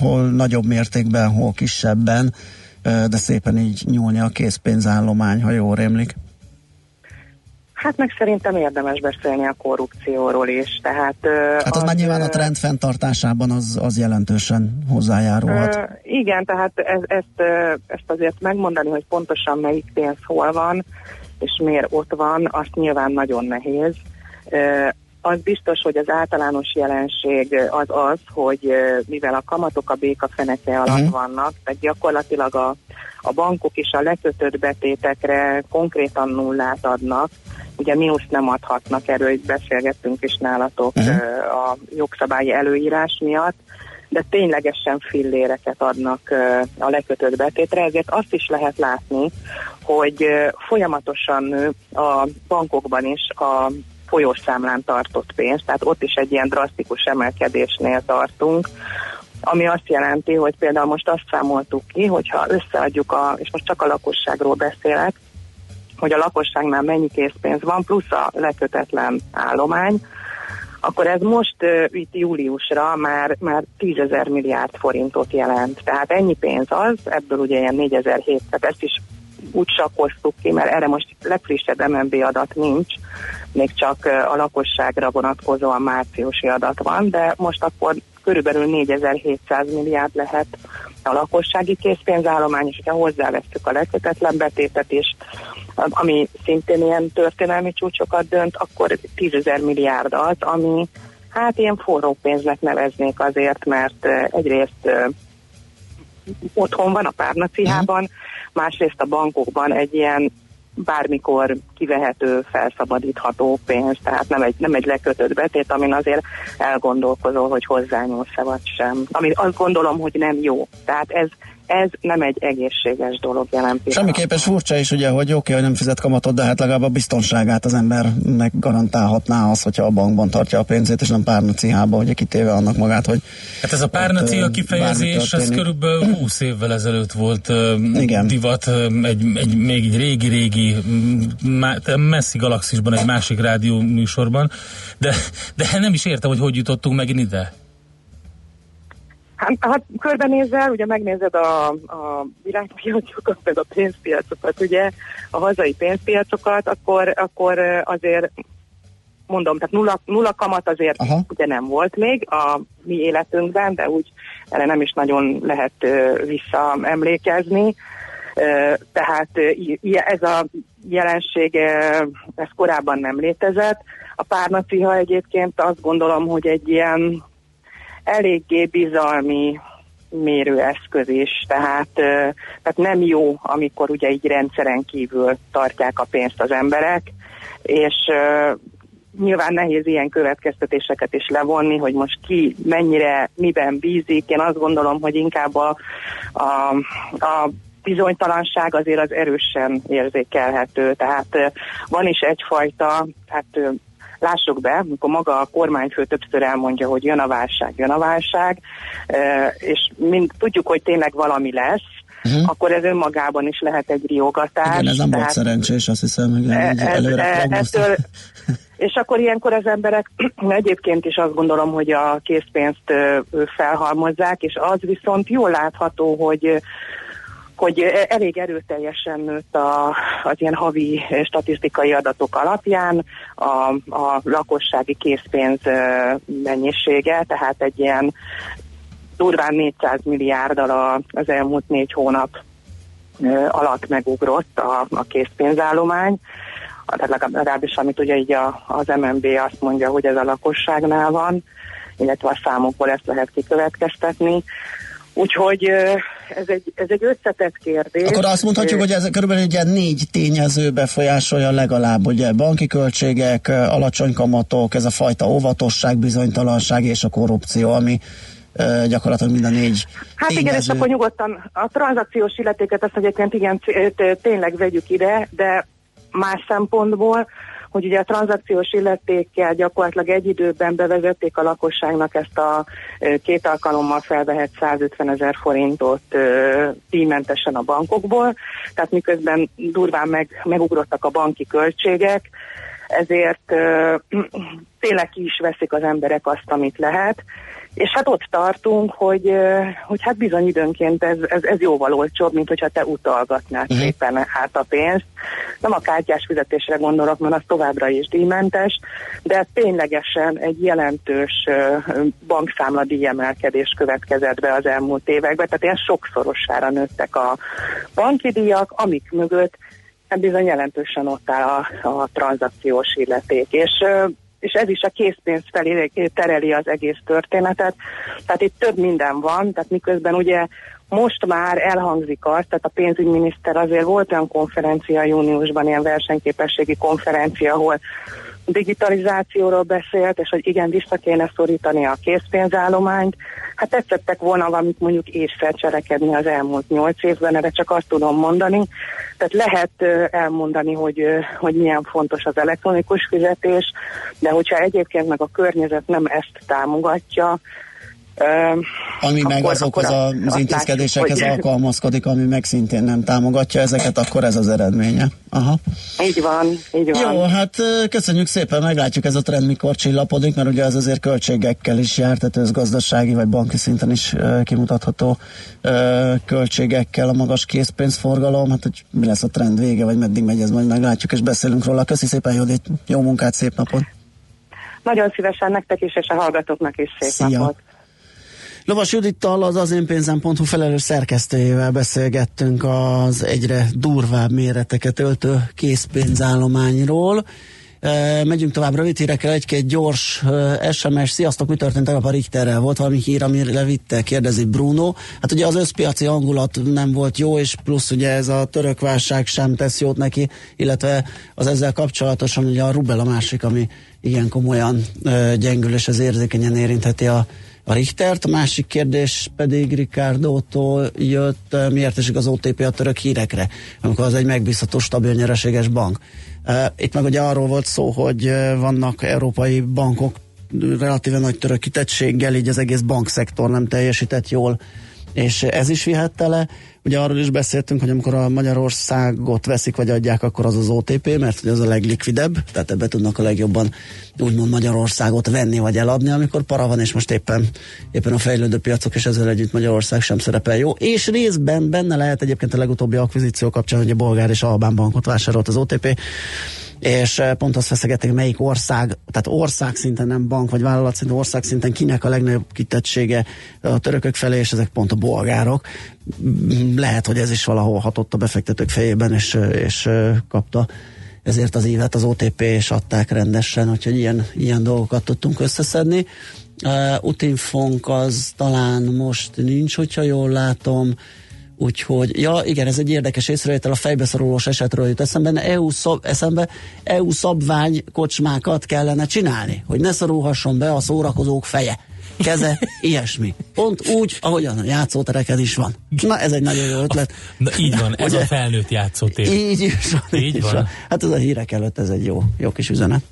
hol nagyobb mértékben, hol kisebben, de szépen így nyúlni a készpénzállomány, ha jól rémlik. Hát meg szerintem érdemes beszélni a korrupcióról is. Tehát, Hát az már nyilván a trend fenntartásában az, az jelentősen hozzájárulhat. Ö, igen, tehát ez, ezt, ezt azért megmondani, hogy pontosan melyik pénz hol van, és miért ott van, azt nyilván nagyon nehéz. Ö, Az biztos, hogy az általános jelenség az az, hogy mivel a kamatok a béka feneke alatt Mhm. vannak, tehát gyakorlatilag a, a bankok is a lekötött betétekre konkrétan nullát adnak, ugye mínuszt nem adhatnak, erről itt beszélgettünk is nálatok ö, a jogszabályi előírás miatt, de ténylegesen filléreket adnak a lekötött betétre, ezért azt is lehet látni, hogy folyamatosan nő a bankokban is a folyós számlán tartott pénz, tehát ott is egy ilyen drasztikus emelkedésnél tartunk, ami azt jelenti, hogy például most azt számoltuk ki, hogyha összeadjuk a, és most csak a lakosságról beszélek, hogy a lakosságnál mennyi készpénz van, plusz a lekötetlen állomány, akkor ez most uh, itt júliusra már, már 10 ezer milliárd forintot jelent. Tehát ennyi pénz az, ebből ugye ilyen 4700, tehát ezt is úgy sakkoztuk ki, mert erre most legfrissebb MNB adat nincs, még csak a lakosságra vonatkozóan márciusi adat van, de most akkor körülbelül 4700 milliárd lehet a lakossági készpénzállomány, és ha hozzávesztük a lekötetlen betétet is, ami szintén ilyen történelmi csúcsokat dönt, akkor 10 ezer milliárd az, ami hát ilyen forró pénznek neveznék azért, mert eh, egyrészt eh, otthon van a párnacihában, másrészt a bankokban egy ilyen bármikor kivehető, felszabadítható pénz, tehát nem egy, nem egy lekötött betét, amin azért elgondolkozol, hogy hozzányúlsz-e vagy sem. Ami azt gondolom, hogy nem jó. Tehát ez, ez nem egy egészséges dolog jelen pillanatban. Semmiképpen furcsa is ugye, hogy oké, okay, hogy nem fizet kamatot, de hát legalább a biztonságát az embernek garantálhatná az, hogyha a bankban tartja a pénzét, és nem párnacihába, hogy kitéve annak magát, hogy Hát ez a párnacia ö, kifejezés, ez körülbelül 20 évvel ezelőtt volt Igen. divat, egy, egy, még egy régi-régi, messzi galaxisban, egy másik rádió műsorban, de, de nem is értem, hogy hogy jutottunk megint ide. Hát, hát körbenézel, ugye megnézed a, a világpiacokat, meg a pénzpiacokat, ugye a hazai pénzpiacokat, akkor, akkor azért mondom, tehát nulla, nulla kamat azért Aha. ugye nem volt még a mi életünkben, de úgy erre nem is nagyon lehet visszaemlékezni. Tehát ez a jelenség, ez korábban nem létezett. A párnaciha egyébként azt gondolom, hogy egy ilyen eléggé bizalmi mérőeszköz is, tehát, tehát nem jó, amikor ugye így rendszeren kívül tartják a pénzt az emberek, és nyilván nehéz ilyen következtetéseket is levonni, hogy most ki mennyire, miben bízik. Én azt gondolom, hogy inkább a, a, a bizonytalanság azért az erősen érzékelhető. Tehát van is egyfajta, hát lássuk be, amikor maga a kormányfő többször elmondja, hogy jön a válság, jön a válság, e, és mind tudjuk, hogy tényleg valami lesz, uh-huh. akkor ez önmagában is lehet egy riogatás. Igen, ez nem volt szerencsés, azt hiszem, hogy ez, előre e, ettől, és akkor ilyenkor az emberek egyébként is azt gondolom, hogy a készpénzt felhalmozzák, és az viszont jól látható, hogy hogy elég erőteljesen nőtt a, az ilyen havi statisztikai adatok alapján a, a lakossági készpénz mennyisége, tehát egy ilyen durván 400 milliárddal az elmúlt négy hónap alatt megugrott a, a készpénzállomány. Tehát legalább- legalábbis amit ugye így a, az MNB azt mondja, hogy ez a lakosságnál van, illetve a számokból ezt lehet kikövetkeztetni. Úgyhogy ez egy, ez egy összetett kérdés. Akkor azt mondhatjuk, hogy ez körülbelül ugye négy tényező befolyásolja legalább, ugye banki költségek, alacsony kamatok, ez a fajta óvatosság, bizonytalanság és a korrupció, ami gyakorlatilag mind a négy Hát igen, és tényező. akkor nyugodtan a tranzakciós illetéket azt egyébként igen tényleg vegyük ide, de más szempontból, hogy ugye a tranzakciós illetékkel gyakorlatilag egy időben bevezették a lakosságnak ezt a két alkalommal felvehet 150 ezer forintot díjmentesen a bankokból, tehát miközben durván meg, megugrottak a banki költségek, ezért tényleg ki is veszik az emberek azt, amit lehet, és hát ott tartunk, hogy, hogy hát bizony időnként ez, ez, ez jóval olcsóbb, mint hogyha te utalgatnád uh-huh. szépen át a pénzt. Nem a kártyás fizetésre gondolok, mert az továbbra is díjmentes, de ténylegesen egy jelentős bankszámla díjemelkedés következett be az elmúlt években, tehát ilyen sokszorosára nőttek a banki díjak, amik mögött hát bizony jelentősen ott áll a, a tranzakciós illeték. És és ez is a készpénz felé tereli az egész történetet. Tehát itt több minden van, tehát miközben ugye most már elhangzik az, tehát a pénzügyminiszter azért volt olyan konferencia júniusban, ilyen versenyképességi konferencia, ahol digitalizációról beszélt, és hogy igen, vissza kéne szorítani a készpénzállományt. Hát tetszettek volna valamit mondjuk észre cselekedni az elmúlt nyolc évben, erre csak azt tudom mondani. Tehát lehet elmondani, hogy, hogy milyen fontos az elektronikus fizetés, de hogyha egyébként meg a környezet nem ezt támogatja, Ami meg azokhoz akkor az azt intézkedésekhez látjuk, hogy- alkalmazkodik, ami meg szintén nem támogatja ezeket, akkor ez az eredménye. Aha. Így van, így van. Jó, hát köszönjük szépen, meglátjuk ez a trend mikor csillapodik, mert ugye ez azért költségekkel is jár, tehát ez gazdasági vagy banki szinten is kimutatható költségekkel a magas készpénzforgalom, hát hogy mi lesz a trend vége, vagy meddig megy ez, majd meglátjuk és beszélünk róla. Köszi szépen, Judit, jó munkát, szép napot! Nagyon szívesen nektek is, és a hallgatóknak is szép Szia. napot. Lovas Judittal, az az én pénzem.hu felelős szerkesztőjével beszélgettünk az egyre durvább méreteket öltő készpénzállományról. Megyünk tovább rövid hírekkel, egy-két gyors SMS. Sziasztok, mi történt tegnap a Richterrel? Volt valami hír, amire vitte? Kérdezi Bruno. Hát ugye az összpiaci hangulat nem volt jó, és plusz ugye ez a török válság sem tesz jót neki, illetve az ezzel kapcsolatosan ugye a rubel a másik, ami igen komolyan gyengül, és ez érzékenyen érintheti a a Richtert, a másik kérdés pedig Ricardo-tól jött, eh, miért esik az OTP a török hírekre, amikor az egy megbízható, stabil, nyereséges bank. Eh, Itt meg ugye arról volt szó, hogy eh, vannak európai bankok relatíve nagy török kitettséggel, így az egész bankszektor nem teljesített jól, és ez is vihette le. Ugye arról is beszéltünk, hogy amikor a Magyarországot veszik vagy adják, akkor az az OTP, mert hogy az a leglikvidebb, tehát ebbe tudnak a legjobban úgymond Magyarországot venni vagy eladni, amikor para van, és most éppen, éppen a fejlődő piacok, és ezzel együtt Magyarország sem szerepel jó. És részben benne lehet egyébként a legutóbbi akvizíció kapcsán, hogy a bolgár és albán bankot vásárolt az OTP, és eh, pont azt feszegették, melyik ország, tehát ország szinten, nem bank vagy vállalat szinten, ország szinten kinek a legnagyobb kitettsége a törökök felé, és ezek pont a bolgárok. Mm, Lehet, hogy ez is valahol hatott a befektetők fejében, és, eh, és eh, kapta ezért az évet az OTP, és adták rendesen, úgyhogy ilyen, ilyen dolgokat tudtunk összeszedni. Uh, Utinfonk az talán most nincs, hogyha jól látom, Úgyhogy, ja igen, ez egy érdekes észrevétel, a fejbeszorulós esetről jut eszembe, EU, szab, eszembe, EU szabvány kocsmákat kellene csinálni, hogy ne szorulhasson be a szórakozók feje, keze, ilyesmi. Pont úgy, ahogyan a játszótereken is van. Na, ez egy nagyon jó ötlet. Na így van, ez Ugye? a felnőtt játszótér. Így is van. Így is van. Hát ez a hírek előtt ez egy jó, jó kis üzenet.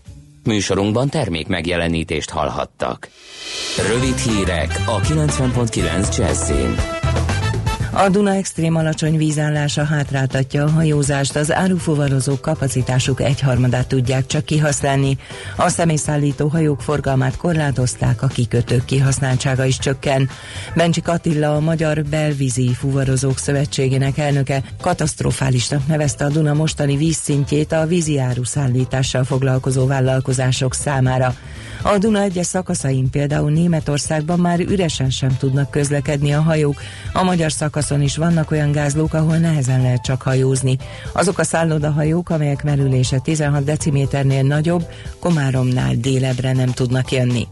Műsorunkban termék megjelenítést hallhattak. Rövid hírek a 90.9 Jazzin. A Duna extrém alacsony vízállása hátráltatja a hajózást, az árufuvarozók kapacitásuk egyharmadát tudják csak kihasználni. A személyszállító hajók forgalmát korlátozták, a kikötők kihasználtsága is csökken. Bencsik Attila, a Magyar Belvízi Fuvarozók Szövetségének elnöke katasztrofálisnak nevezte a Duna mostani vízszintjét a vízi áruszállítással foglalkozó vállalkozások számára. A Duna egyes szakaszain például Németországban már üresen sem tudnak közlekedni a hajók. A magyar szakaszon is vannak olyan gázlók, ahol nehezen lehet csak hajózni. Azok a szállodahajók, amelyek merülése 16 deciméternél nagyobb, Komáromnál délebre nem tudnak jönni.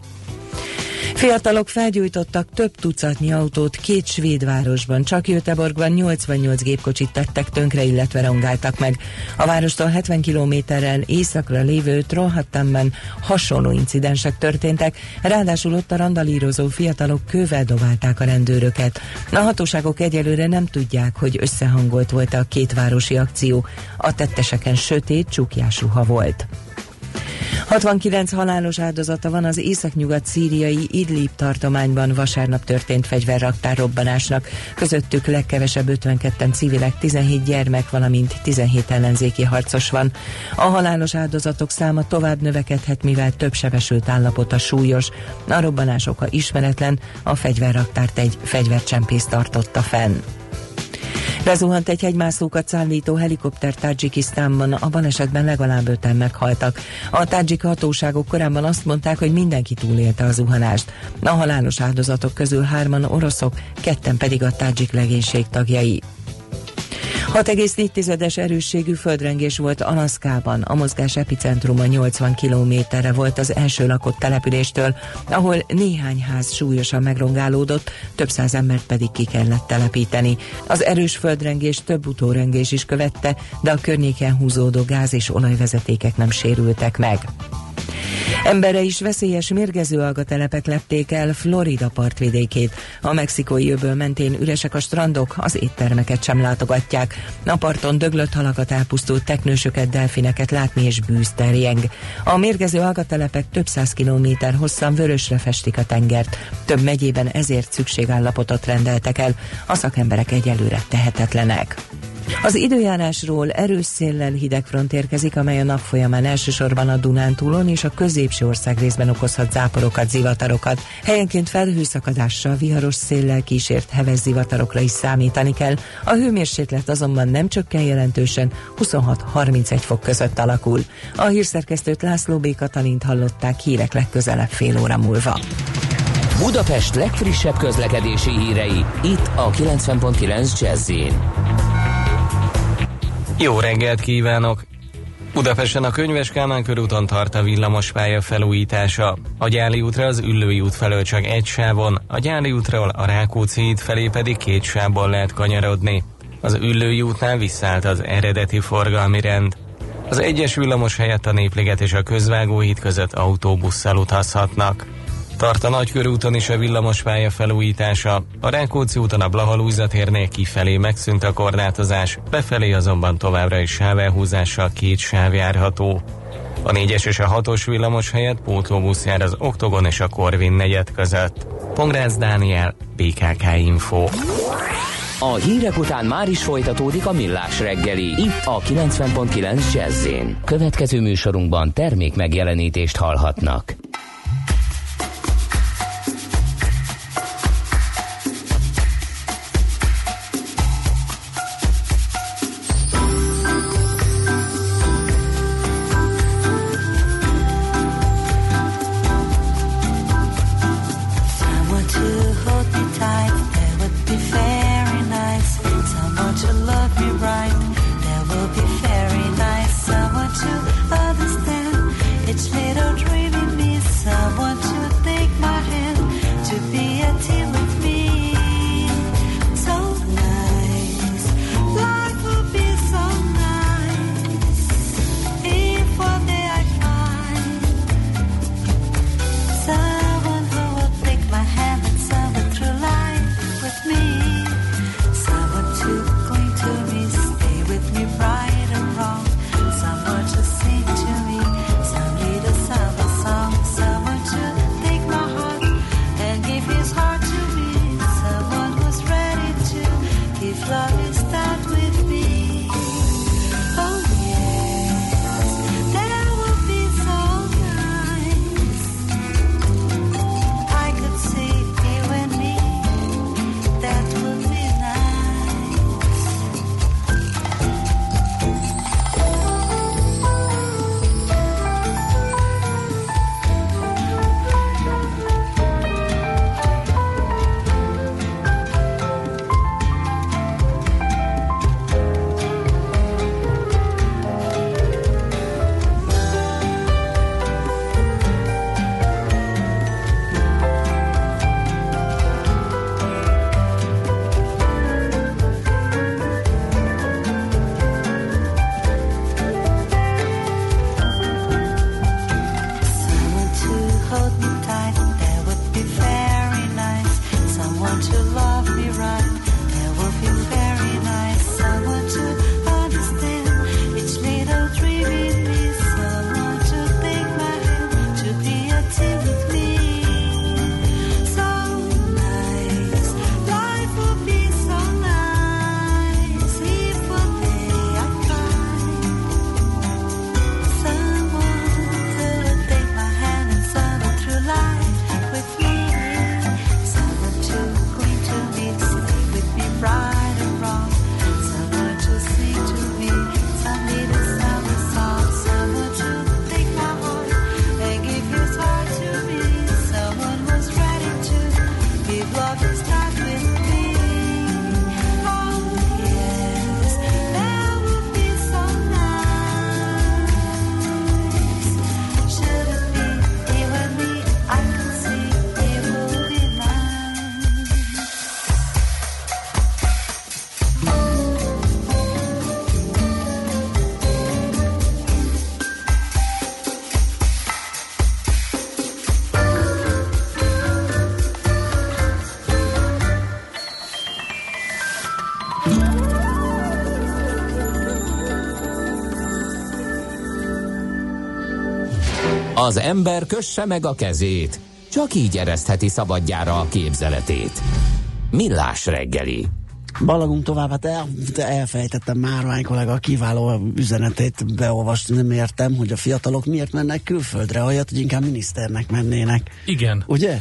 Fiatalok felgyújtottak több tucatnyi autót két svéd városban. Csak Göteborgban 88 gépkocsit tettek tönkre, illetve rongáltak meg. A várostól 70 kilométerrel északra lévő Trollhattamban hasonló incidensek történtek, ráadásul ott a randalírozó fiatalok kővel dobálták a rendőröket. A hatóságok egyelőre nem tudják, hogy összehangolt volt a két városi akció. A tetteseken sötét, csukjás ruha volt. 69 halálos áldozata van az északnyugat szíriai Idlib tartományban vasárnap történt fegyverraktár robbanásnak. Közöttük legkevesebb 52 civilek, 17 gyermek, valamint 17 ellenzéki harcos van. A halálos áldozatok száma tovább növekedhet, mivel több sebesült állapota súlyos. A robbanás oka ismeretlen, a fegyverraktárt egy fegyvercsempész tartotta fenn. Lezuhant egy hegymászókat szállító helikopter Tajikisztánban, a balesetben legalább öten meghaltak. A tajik hatóságok korábban azt mondták, hogy mindenki túlélte a zuhanást. A halálos áldozatok közül hárman oroszok, ketten pedig a tajik legénység tagjai. 6,4-es erősségű földrengés volt Alaszkában. A mozgás epicentruma 80 kilométerre volt az első lakott településtől, ahol néhány ház súlyosan megrongálódott, több száz embert pedig ki kellett telepíteni. Az erős földrengés több utórengés is követte, de a környéken húzódó gáz és olajvezetékek nem sérültek meg. Emberre is veszélyes mérgező algatelepek lepték el Florida partvidékét. A mexikói öböl mentén üresek a strandok, az éttermeket sem látogatják. A parton döglött halakat elpusztult teknősöket, delfineket látni és bűz. A mérgező algatelepek több száz kilométer hosszan vörösre festik a tengert. Több megyében ezért szükségállapotot rendeltek el. A szakemberek egyelőre tehetetlenek. Az időjárásról erős széllel hideg front érkezik, amely a nap folyamán elsősorban a Dunántúlon és a középső ország részben okozhat záporokat, zivatarokat. Helyenként felhőszakadással, viharos széllel kísért heves zivatarokra is számítani kell. A hőmérséklet azonban nem csökken jelentősen, 26-31 fok között alakul. A hírszerkesztőt László B. Katalint hallották hírek legközelebb fél óra múlva. Budapest legfrissebb közlekedési hírei, itt a 90.9 jazz jó reggelt kívánok! Budapesten a Könyves Kálmán körúton tart a villamospálya felújítása. A Gyáli útra az Üllői út felől csak egy sávon, a Gyáli útról a Rákóczi híd felé pedig két sávban lehet kanyarodni. Az Üllői útnál visszállt az eredeti forgalmi rend. Az egyes villamos helyett a Népliget és a Közvágó híd között autóbusszal utazhatnak. Tart a Nagykörúton is a villamospálya felújítása. A Rákóczi úton a Blahalújza térnél kifelé megszűnt a korlátozás, befelé azonban továbbra is sávelhúzással két sáv járható. A 4-es és a 6-os villamos helyett pótlóbusz jár az Oktogon és a Korvin negyed között. Pongrácz Dániel, BKK Info. A hírek után már is folytatódik a millás reggeli, itt a 90.9 jazz Következő műsorunkban termék megjelenítést hallhatnak. Az ember kösse meg a kezét, csak így eresztheti szabadjára a képzeletét. Millás reggeli. Balagunk tovább, hát el, elfejtettem Márvány kollega a kiváló üzenetét beolvasni, nem értem, hogy a fiatalok miért mennek külföldre, ahelyett, hogy inkább miniszternek mennének. Igen. Ugye?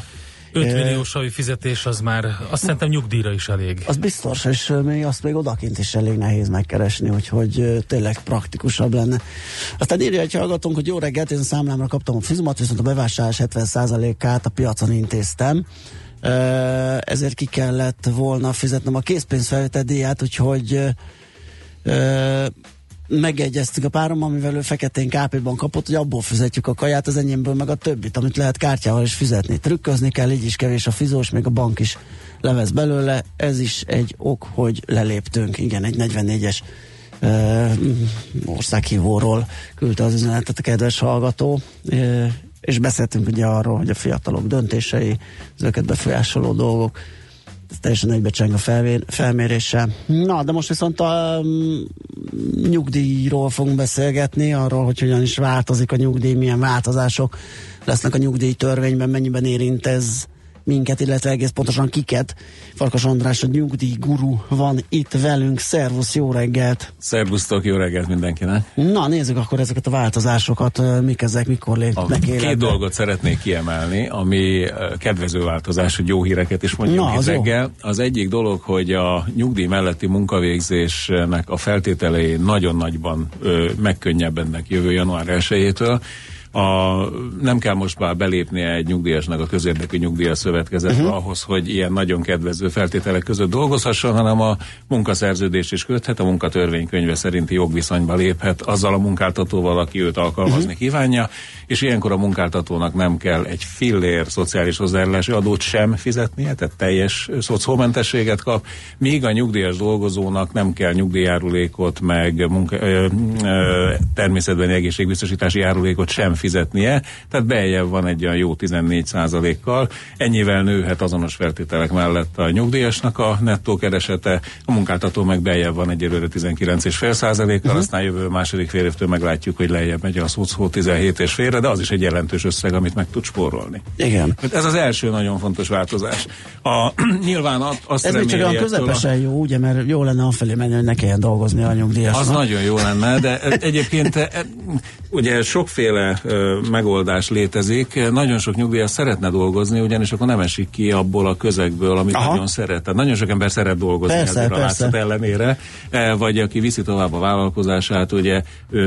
5 Ö, milliós havi fizetés az már, azt szerintem nyugdíjra is elég. Az biztos, és még azt még odakint is elég nehéz megkeresni, úgyhogy ö, tényleg praktikusabb lenne. Aztán írja egy hallgatónk, hogy jó reggelt, én számlámra kaptam a fizumat, viszont a bevásárlás 70%-át a piacon intéztem. Ezért ki kellett volna fizetnem a készpénzfelvétel díját, úgyhogy megegyeztük a párom, amivel ő feketén KP-ban kapott, hogy abból fizetjük a kaját, az enyémből meg a többit, amit lehet kártyával is fizetni. Trükközni kell, így is kevés a fizós, még a bank is levesz belőle. Ez is egy ok, hogy leléptünk. Igen, egy 44-es ö, országhívóról küldte az üzenetet a kedves hallgató, ö, és beszéltünk ugye arról, hogy a fiatalok döntései, az őket befolyásoló dolgok, ez teljesen egybecseng a felméréssel. Na, de most viszont a um, nyugdíjról fogunk beszélgetni, arról, hogy hogyan is változik a nyugdíj, milyen változások lesznek a nyugdíjtörvényben, mennyiben érint ez minket, illetve egész pontosan kiket. Farkas András, a nyugdíj guru van itt velünk. Szervusz, jó reggelt! Szervusztok, jó reggelt mindenkinek! Na, nézzük akkor ezeket a változásokat, mik ezek, mikor lépnek Két életbe. dolgot szeretnék kiemelni, ami kedvező változás, hogy jó híreket is mondjuk Na, az jó. reggel. Az egyik dolog, hogy a nyugdíj melletti munkavégzésnek a feltételei nagyon nagyban ö, megkönnyebbednek jövő január 1-től. A, nem kell most már belépnie egy nyugdíjasnak a közérdekű nyugdíjas szövetkezetbe uh-huh. ahhoz, hogy ilyen nagyon kedvező feltételek között dolgozhasson, hanem a munkaszerződést is köthet, a munkatörvénykönyve szerinti jogviszonyba léphet azzal a munkáltatóval, aki őt alkalmazni uh-huh. kívánja, és ilyenkor a munkáltatónak nem kell egy fillér szociális hozzájárulási adót sem fizetnie, tehát teljes szociálmentességet kap, míg a nyugdíjas dolgozónak nem kell nyugdíjjárulékot, meg munka, ö, ö, természetbeni egészségbiztosítási járulékot sem fizetnie, tehát beljebb van egy olyan jó 14% kal ennyivel nőhet azonos feltételek mellett a nyugdíjasnak a nettó keresete, a munkáltató meg beljebb van egyelőre 19,5 százalékkal, uh-huh. aztán jövő második fél évtől meglátjuk, hogy lejjebb megy a szó 17 és félre, de az is egy jelentős összeg, amit meg tud spórolni. Igen. Ez az első nagyon fontos változás. A, nyilván azt Ez még csak olyan ettől a- közepesen jó, ugye, mert jó lenne afelé menni, hogy ne kelljen dolgozni a nyugdíjasnak. Az nagyon jó lenne, de egyébként e, e, ugye sokféle megoldás létezik. Nagyon sok nyugdíjas szeretne dolgozni, ugyanis akkor nem esik ki abból a közegből, amit Aha. nagyon szeret. Tehát nagyon sok ember szeret dolgozni Persze, ezért a látszat ellenére, E, vagy aki viszi tovább a vállalkozását, ugye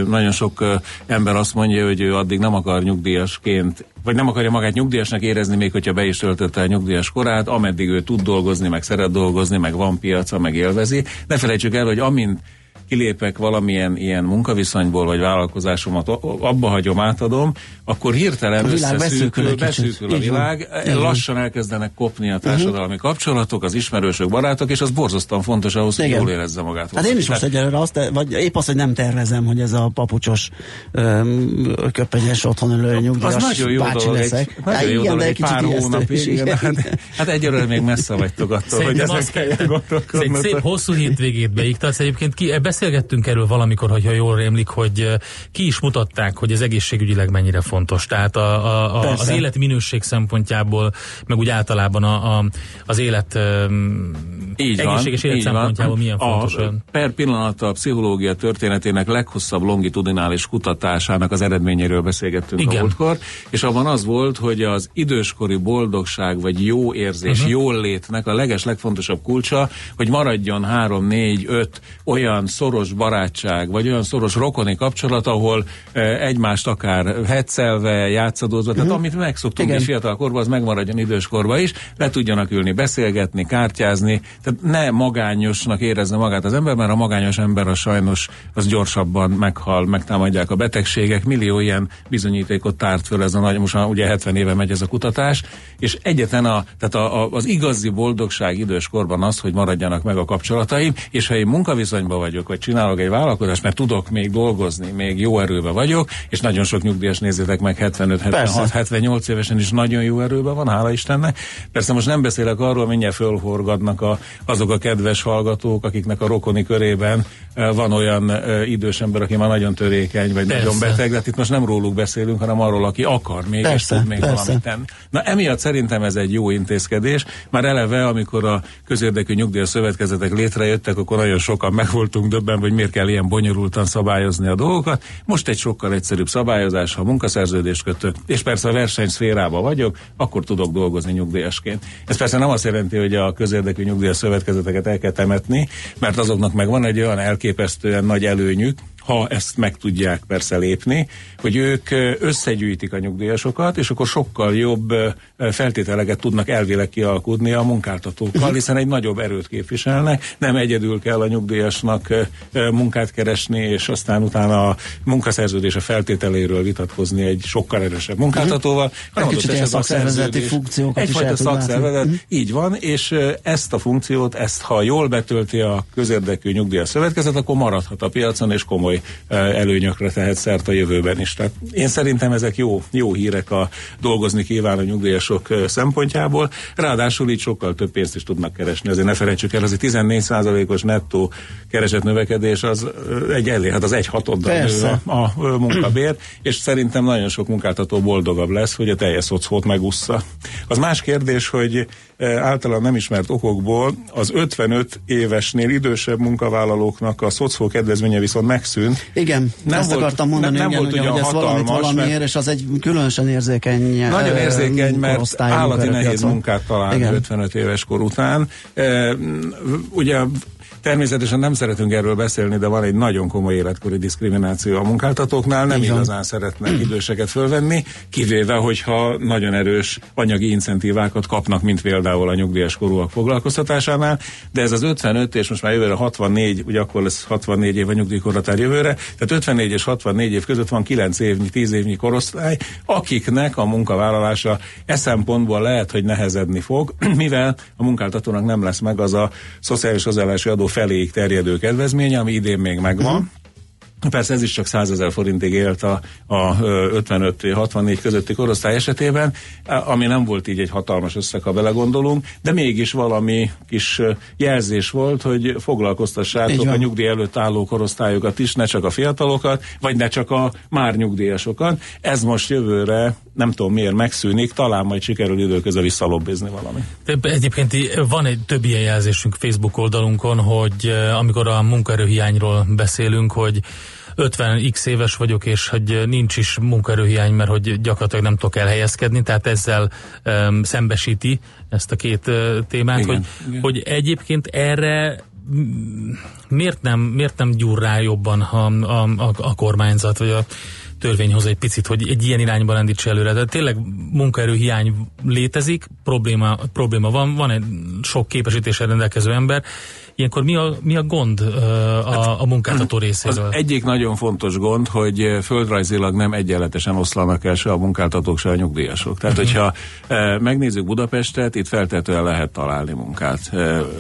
nagyon sok ember azt mondja, hogy ő addig nem akar nyugdíjasként vagy nem akarja magát nyugdíjasnak érezni, még hogyha be is töltötte a nyugdíjas korát, ameddig ő tud dolgozni, meg szeret dolgozni, meg van piaca, meg élvezi. Ne felejtsük el, hogy amint kilépek valamilyen ilyen munkaviszonyból, vagy vállalkozásomat abba hagyom, átadom, akkor hirtelen A világ összeszűkül, beszűkül a világ, lassan elkezdenek kopni a társadalmi kapcsolatok, az ismerősök, barátok, és az borzasztóan fontos ahhoz, hogy Igen. jól érezze magát. Hát én is most egyelőre azt, vagy épp azt, hogy nem tervezem, hogy ez a papucsos, köpenyes otthon ülő nyugdíjas Az nagyon jó bácsi dolog, leszek. egy, nagyon jó dolog de egy pár ijesztő hónapig, hát, hát egyelőre még messze vagytok attól, hogy Szerintem ezen azt kell, kell ez egy gondolkodnotok. szép hosszú hétvégét beiktatsz. Egyébként ki, beszélgettünk erről valamikor, hogyha jól rémlik, hogy ki is mutatták, hogy ez egészségügyileg mennyire fontos. Tehát a, a, a, Persze. az életminőség szempontjából, meg úgy általában a, a, az élet Így van, egészséges élet így van. szempontjából milyen fontos. A, per pillanat a pszichológia történetének leghosszabb longitudinális kutatásának az eredményéről beszélgettünk Igen. a múltkor, és abban az volt, hogy az időskori boldogság vagy jó érzés, uh-huh. jól létnek a leges legfontosabb kulcsa, hogy maradjon három, négy, öt olyan szoros barátság, vagy olyan szoros rokoni kapcsolat, ahol e, egymást akár hetszelve, játszadozva, tehát amit megszoktunk Igen. is fiatal korban, az megmaradjon időskorban is, le tudjanak ülni, beszélgetni, kártyázni, tehát ne magányosnak érezze magát az ember, mert a magányos ember a sajnos az gyorsabban meghal, megtámadják a betegségek, millió ilyen bizonyítékot tárt föl ez a nagy, most ugye 70 éve megy ez a kutatás, és egyetlen a, tehát a, a, az igazi boldogság időskorban az, hogy maradjanak meg a kapcsolataim, és ha én munkaviszonyban vagyok, vagy csinálok egy vállalkozást, mert tudok még dolgozni, még jó erőben vagyok, és nagyon sok nyugdíjas nézzétek meg 75, 76, Persze. 78 évesen is nagyon jó erőben van, hála Istennek. Persze most nem beszélek arról, mindjárt fölhorgadnak a, azok a kedves hallgatók, akiknek a rokoni körében eh, van olyan eh, idős ember, aki már nagyon törékeny, vagy Persze. nagyon beteg, de hát itt most nem róluk beszélünk, hanem arról, aki akar még, Persze, és tud még persze. valamit tenni. Na emiatt szerintem ez egy jó intézkedés. Már eleve, amikor a közérdekű nyugdíjas szövetkezetek létrejöttek, akkor nagyon sokan meg voltunk döbben, hogy miért kell ilyen bonyolultan szabályozni a dolgokat. Most egy sokkal egyszerűbb szabályozás, ha munkaszerződést kötök, és persze a versenyszférában vagyok, akkor tudok dolgozni nyugdíjasként. Ez persze nem azt jelenti, hogy a közérdekű nyugdíjas szövetkezeteket el kell temetni, mert azoknak meg van egy olyan elképesztően nagy előnyük, ha ezt meg tudják persze lépni, hogy ők összegyűjtik a nyugdíjasokat, és akkor sokkal jobb feltételeket tudnak elvileg kialkudni a munkáltatókkal, hiszen egy nagyobb erőt képviselnek, nem egyedül kell a nyugdíjasnak munkát keresni, és aztán utána a munkaszerződés a feltételéről vitatkozni egy sokkal erősebb munkáltatóval, hanem Egy kicsit ilyen szakszervezeti funkciókat is Egyfajta látni. szakszervezet, Mhm. így van, és ezt a funkciót, ezt ha jól betölti a közérdekű nyugdíjas szövetkezet, akkor maradhat a piacon, és komoly előnyökre tehet szert a jövőben is. Tehát én szerintem ezek jó, jó hírek a dolgozni kívánó nyugdíjasok szempontjából. Ráadásul így sokkal több pénzt is tudnak keresni. Azért ne felejtsük el, az egy 14%-os nettó keresett növekedés az egy elé, hát az egy hatoddal a, a munkabér, és szerintem nagyon sok munkáltató boldogabb lesz, hogy a teljes szocót megussza. Az más kérdés, hogy általán nem ismert okokból az 55 évesnél idősebb munkavállalóknak a szocó kedvezménye viszont megszűnt. Igen, Nem ezt volt- akartam mondani, nem- nem igen, volt hogy, ugyan hogy ez valamit valamiért, mert- és az egy különösen érzékeny Nagyon érzékeny, mert állati nehéz munkát találni Igen. 55 éves kor után. Ugye Természetesen nem szeretünk erről beszélni, de van egy nagyon komoly életkori diszkrimináció a munkáltatóknál, nem van. igazán szeretnek időseket fölvenni, kivéve, hogyha nagyon erős anyagi incentívákat kapnak, mint például a nyugdíjas korúak foglalkoztatásánál, de ez az 55 és most már jövőre 64, ugye akkor lesz 64 év a nyugdíjkorhatár jövőre, tehát 54 és 64 év között van 9 évnyi, 10 évnyi korosztály, akiknek a munkavállalása e szempontból lehet, hogy nehezedni fog, mivel a munkáltatónak nem lesz meg az a szociális hozzáállási adó feléig terjedő kedvezménye, ami idén még megvan. Persze ez is csak 100 ezer forintig élt a, a 55-64 közötti korosztály esetében, ami nem volt így egy hatalmas összeg, ha belegondolunk, de mégis valami kis jelzés volt, hogy foglalkoztassátok a nyugdíj előtt álló korosztályokat is, ne csak a fiatalokat, vagy ne csak a már nyugdíjasokat. Ez most jövőre, nem tudom miért megszűnik, talán majd sikerül időközben visszalobbizni valami. Egyébként van egy több ilyen jelzésünk Facebook oldalunkon, hogy eh, amikor a munkaerőhiányról beszélünk, hogy 50 x éves vagyok, és hogy nincs is munkaerőhiány, mert hogy gyakorlatilag nem tudok elhelyezkedni, tehát ezzel um, szembesíti ezt a két uh, témát, Igen, hogy, igen. hogy egyébként erre miért nem, miért nem gyúr rá jobban a, a, a, a kormányzat, vagy a törvényhoz egy picit, hogy egy ilyen irányba lendítse előre. Tehát tényleg munkaerőhiány létezik, probléma, probléma van, van egy sok képesítéssel rendelkező ember, Ilyenkor mi a, mi a gond a, a munkáltató Az részéről? egyik nagyon fontos gond, hogy földrajzilag nem egyenletesen oszlanak el se a munkáltatók, se a nyugdíjasok. Tehát, Mhm. hogyha megnézzük Budapestet, itt feltétlenül lehet találni munkát.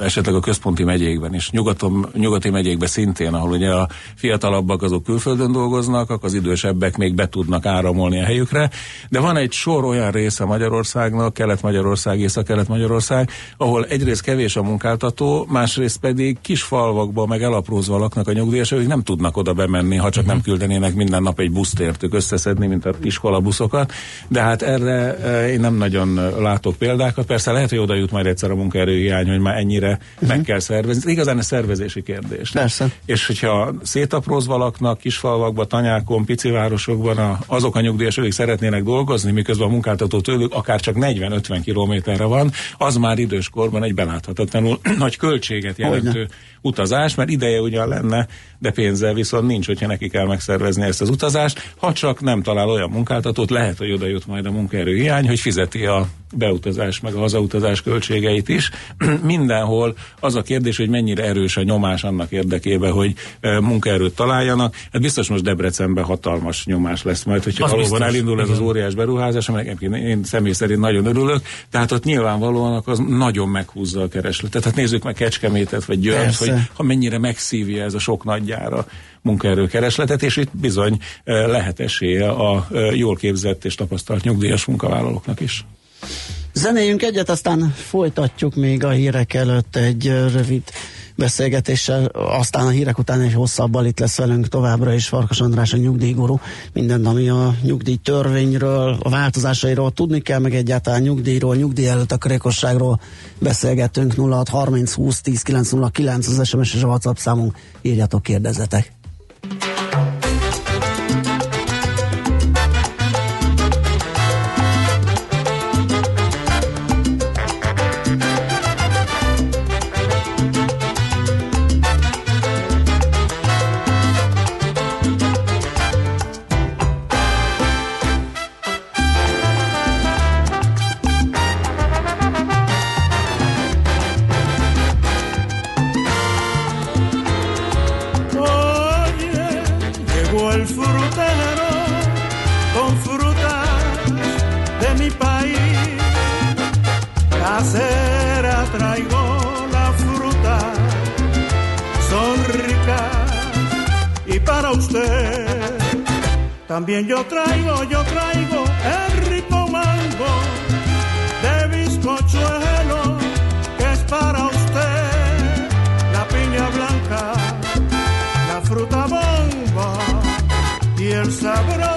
Esetleg a központi megyékben is. Nyugaton, nyugati megyékben szintén, ahol ugye a fiatalabbak azok külföldön dolgoznak, az idősebbek még be tudnak áramolni a helyükre. De van egy sor olyan része Magyarországnak, Kelet-Magyarország, Észak-Kelet-Magyarország, ahol egyrészt kevés a munkáltató, másrészt pedig kis falvakban, meg elaprózva laknak a nyugdíjasok, akik nem tudnak oda bemenni, ha csak nem küldenének minden nap egy buszt értük összeszedni, mint a iskolabuszokat. De hát erre e, én nem nagyon e, látok példákat. Persze lehet, hogy oda jut majd egyszer a munkaerőhiány, hogy már ennyire meg kell szervezni. Ez igazán a szervezési kérdés. Persze. És hogyha szétaprózva laknak kisfalvakban, tanyákon, pici városokban a, azok a nyugdíjasok, akik szeretnének dolgozni, miközben a munkáltató tőlük akár csak 40-50 kilométerre van, az már időskorban egy beláthatatlanul nagy költséget jelentő Aynen. Utazás, mert ideje ugyan lenne, de pénzzel viszont nincs, hogyha neki kell megszervezni ezt az utazást. Ha csak nem talál olyan munkáltatót, lehet, hogy oda jut majd a munkaerő hiány, hogy fizeti a beutazás meg a hazautazás költségeit is. Mindenhol az a kérdés, hogy mennyire erős a nyomás annak érdekében, hogy munkaerőt találjanak. Hát biztos most Debrecenben hatalmas nyomás lesz majd, hogyha Az valóban biztos, elindul ez az óriás beruházás, aminek én személy szerint nagyon örülök. Tehát ott nyilvánvalóan az nagyon meghúzza a keresletet. Hát nézzük meg Kecskemétet vagy Győrt, Persze. Ha mennyire megszívja ez a sok nagyjára munkaerőkeresletet, és itt bizony eh, lehet esélye a eh, jól képzett és tapasztalt nyugdíjas munkavállalóknak is. Zenéljünk egyet, aztán folytatjuk még a hírek előtt egy rövid beszélgetéssel, aztán a hírek után egy hosszabbal itt lesz velünk továbbra is Farkas András a nyugdíjguru. Mindent, ami a nyugdíj törvényről, a változásairól tudni kell, meg egyáltalán nyugdíjról, nyugdíj előtt a kerékosságról beszélgetünk 06 30 20 10 909 az SMS és a WhatsApp számunk, írjatok, kérdezzetek. El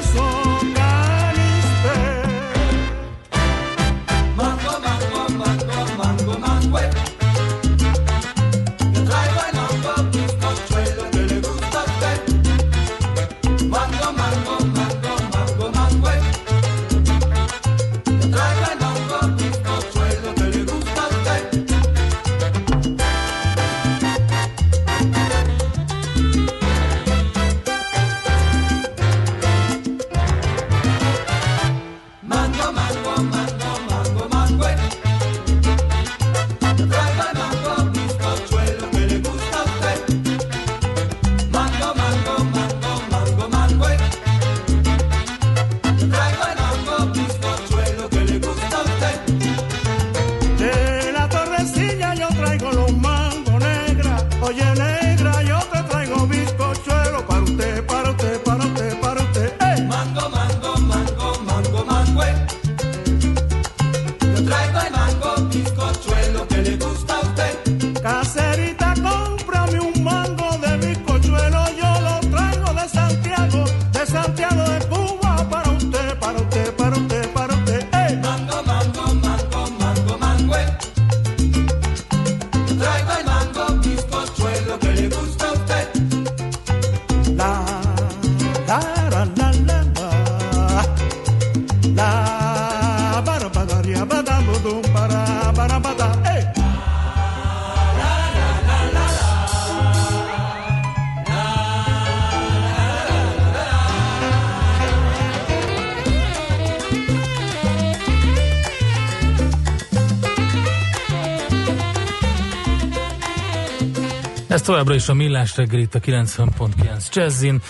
továbbra is a Millás reggel itt a 90.9 Jazzin.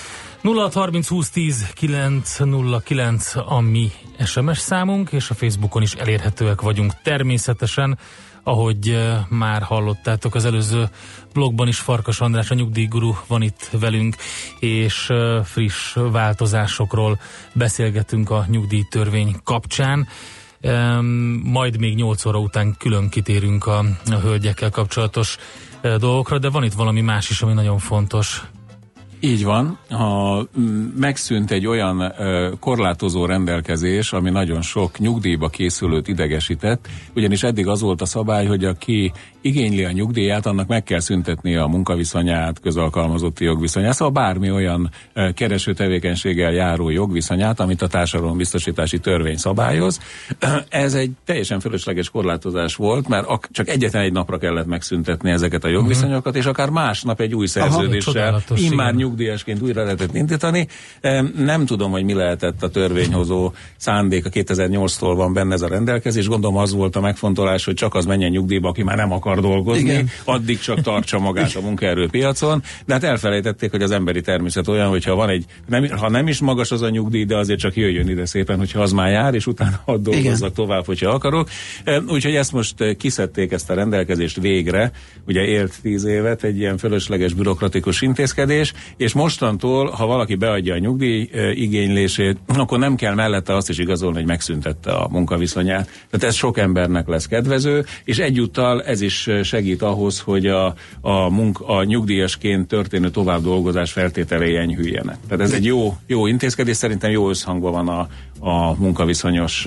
0630 20 10 909 a mi SMS számunk, és a Facebookon is elérhetőek vagyunk természetesen, ahogy eh, már hallottátok az előző blogban is Farkas András, a nyugdíjguru van itt velünk, és eh, friss változásokról beszélgetünk a nyugdíjtörvény kapcsán. Majd még 8 óra után külön kitérünk a, a hölgyekkel kapcsolatos dolgokra, de van itt valami más is, ami nagyon fontos. Így van. Ha mm, megszűnt egy olyan korlátozó rendelkezés, ami nagyon sok nyugdíjba készülőt idegesített, ugyanis eddig az volt a szabály, hogy aki igényli a nyugdíját, annak meg kell szüntetnie a munkaviszonyát, közalkalmazotti jogviszonyát, szóval bármi olyan kereső tevékenységgel járó jogviszonyát, amit a társadalombiztosítási törvény szabályoz. Ez egy teljesen fölösleges korlátozás volt, mert ak- csak egyetlen egy napra kellett megszüntetni ezeket a jogviszonyokat, és akár másnap egy új szerződéssel, immár igen. Nyugdíjasként újra lehetett indítani. Em, Nem tudom, hogy mi lehetett a törvényhozó szándéka. 2008-tól van benne ez a rendelkezés. Gondolom az volt a megfontolás, hogy csak az menjen nyugdíjba, aki már nem akar dolgozni, Igen. addig csak tartsa magát a munkaerőpiacon. De hát elfelejtették, hogy az emberi természet olyan, hogyha van egy, nem, ha nem is magas az a nyugdíj, de azért csak jöjjön ide szépen, hogyha az már jár, és utána hadd dolgozzak Igen. tovább, hogyha akarok. Úgyhogy ezt most eh, kiszedték ezt a rendelkezést végre, ugye élt tíz évet egy ilyen fölösleges bürokratikus intézkedés, és mostantól, ha valaki beadja a nyugdíj igénylését, akkor nem kell mellette azt is igazolni, hogy megszüntette a munkaviszonyát. Tehát ez sok embernek lesz kedvező, és egyúttal ez is segít ahhoz, hogy a, a, munk, a nyugdíjasként történő tovább dolgozás feltételei enyhüljenek. Tehát ez egy jó, jó intézkedés, szerintem jó összhangban van a, a munkaviszonyos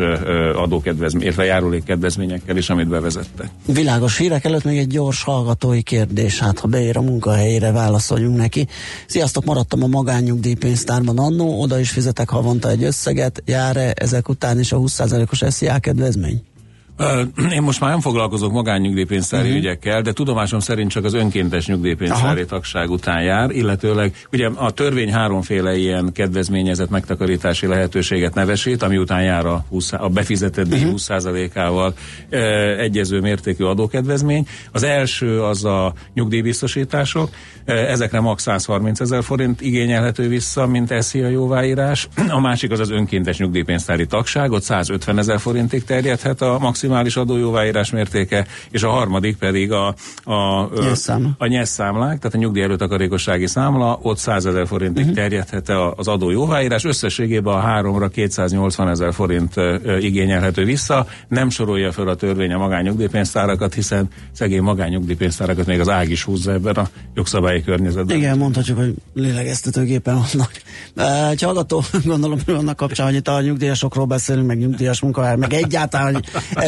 adókedvezmény, illetve járulékkedvezményekkel is, amit bevezettek. Világos hírek előtt még egy gyors hallgatói kérdés, hát ha beér a munkahelyére, válaszoljunk neki. Sziasztok, maradtam a magánnyugdíjpénztárban annó, oda is fizetek havonta egy összeget, jár-e ezek után is a 20%-os SZIA kedvezmény? Én most már nem foglalkozok magánnyugdíjpénztári uh-huh. ügyekkel, de tudomásom szerint csak az önkéntes nyugdíjpénztári Aha. tagság után jár, illetőleg ugye a törvény háromféle ilyen kedvezményezett megtakarítási lehetőséget nevesít, ami után jár a, 20, a befizetett díj Mhm. 20%-ával ö, egyező mértékű adókedvezmény. Az első az a nyugdíjbiztosítások, Ö, ezekre max 130 ezer forint igényelhető vissza, mint eszi a jóváírás. A másik az az önkéntes nyugdíjpénztári tagság, ott 150 ezer forintig terjedhet a maximális adójóváírás mértéke, és a harmadik pedig a, a, ö, Nyerszámla. a nyerszámlák, tehát a nyugdíj előtakarékossági számla, ott 100 ezer forintig uh-huh. terjedhet a- az adó jóváírás, összességében a háromra 280 ezer forint igényelhető vissza, nem sorolja fel a törvény a magányugdíjpénztárakat, hiszen szegény magányugdíjpénztárakat még az ág is húzza ebben a jogszabályi környezetben. Igen, mondhatjuk, hogy lélegeztetőgépen vannak. E, Egy hallgató, gondolom, hogy vannak kapcsán, hogy itt a nyugdíjasokról beszélünk, meg nyugdíjas munkahely, meg egyáltalán, hogy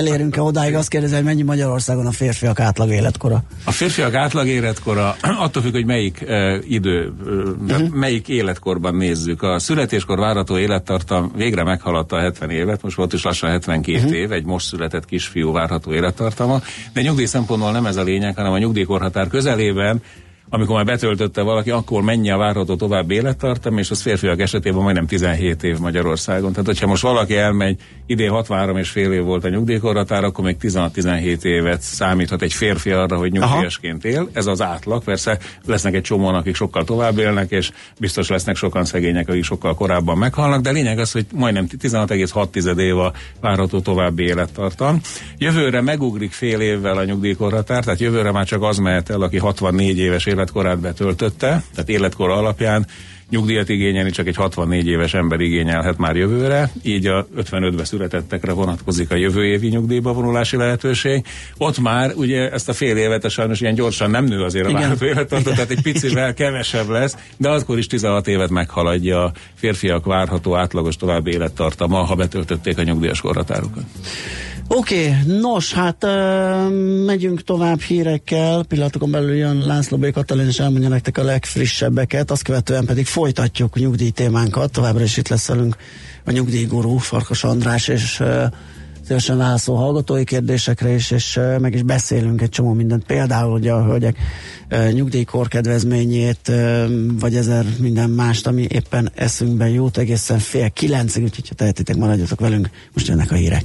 elérünk-e odáig, azt kérdezi, hogy mennyi Magyarországon a férfiak átlag életkora. A férfiak átlag életkora attól függ, hogy melyik uh, idő, uh, melyik életkorban nézzük. A születéskor várható élettartam végre meghaladta a 70 évet, most volt is lassan 72 Mhm. év, egy most született kisfiú várható élettartama, de nyugdíj szempontból nem ez a lényeg, hanem a nyugdíjkorhatár közelében amikor már betöltötte valaki, akkor mennyi a várható tovább élettartam, és az férfiak esetében majdnem 17 év Magyarországon. Tehát, hogyha most valaki elmegy, idén 63 és fél év volt a nyugdíjkorhatár, akkor még 16-17 évet számíthat egy férfi arra, hogy nyugdíjasként él. Ez az átlag. Persze lesznek egy csomóan, akik sokkal tovább élnek, és biztos lesznek sokan szegények, akik sokkal korábban meghalnak, de lényeg az, hogy majdnem 16,6 év a várható további élettartam. Jövőre megugrik fél évvel a nyugdíjkorhatár, tehát jövőre már csak az mehet el, aki 64 éves életkorát betöltötte, tehát életkor alapján nyugdíjat igényelni csak egy 64 éves ember igényelhet már jövőre, így a 55-be születettekre vonatkozik a jövő évi nyugdíjba vonulási lehetőség. Ott már ugye ezt a fél évet a sajnos ilyen gyorsan nem nő azért a várható élettartó, tehát egy picivel kevesebb lesz, de akkor is 16 évet meghaladja a férfiak várható átlagos további élettartama, ha betöltötték a nyugdíjas korhatárokat. Oké, okay, nos, hát uh, megyünk tovább hírekkel, pillanatokon belül jön László B. Katalin, és elmondja nektek a legfrissebbeket, azt követően pedig folytatjuk nyugdíj témánkat, továbbra is itt lesz velünk a nyugdíjgurú Farkas András, és uh, szívesen válaszol hallgatói kérdésekre is, és uh, meg is beszélünk egy csomó mindent, például ugye a hölgyek uh, nyugdíjkor kedvezményét, uh, vagy ezer minden mást, ami éppen eszünkben jut egészen fél kilencig, úgyhogy ha tehetitek, maradjatok velünk, most jönnek a hírek.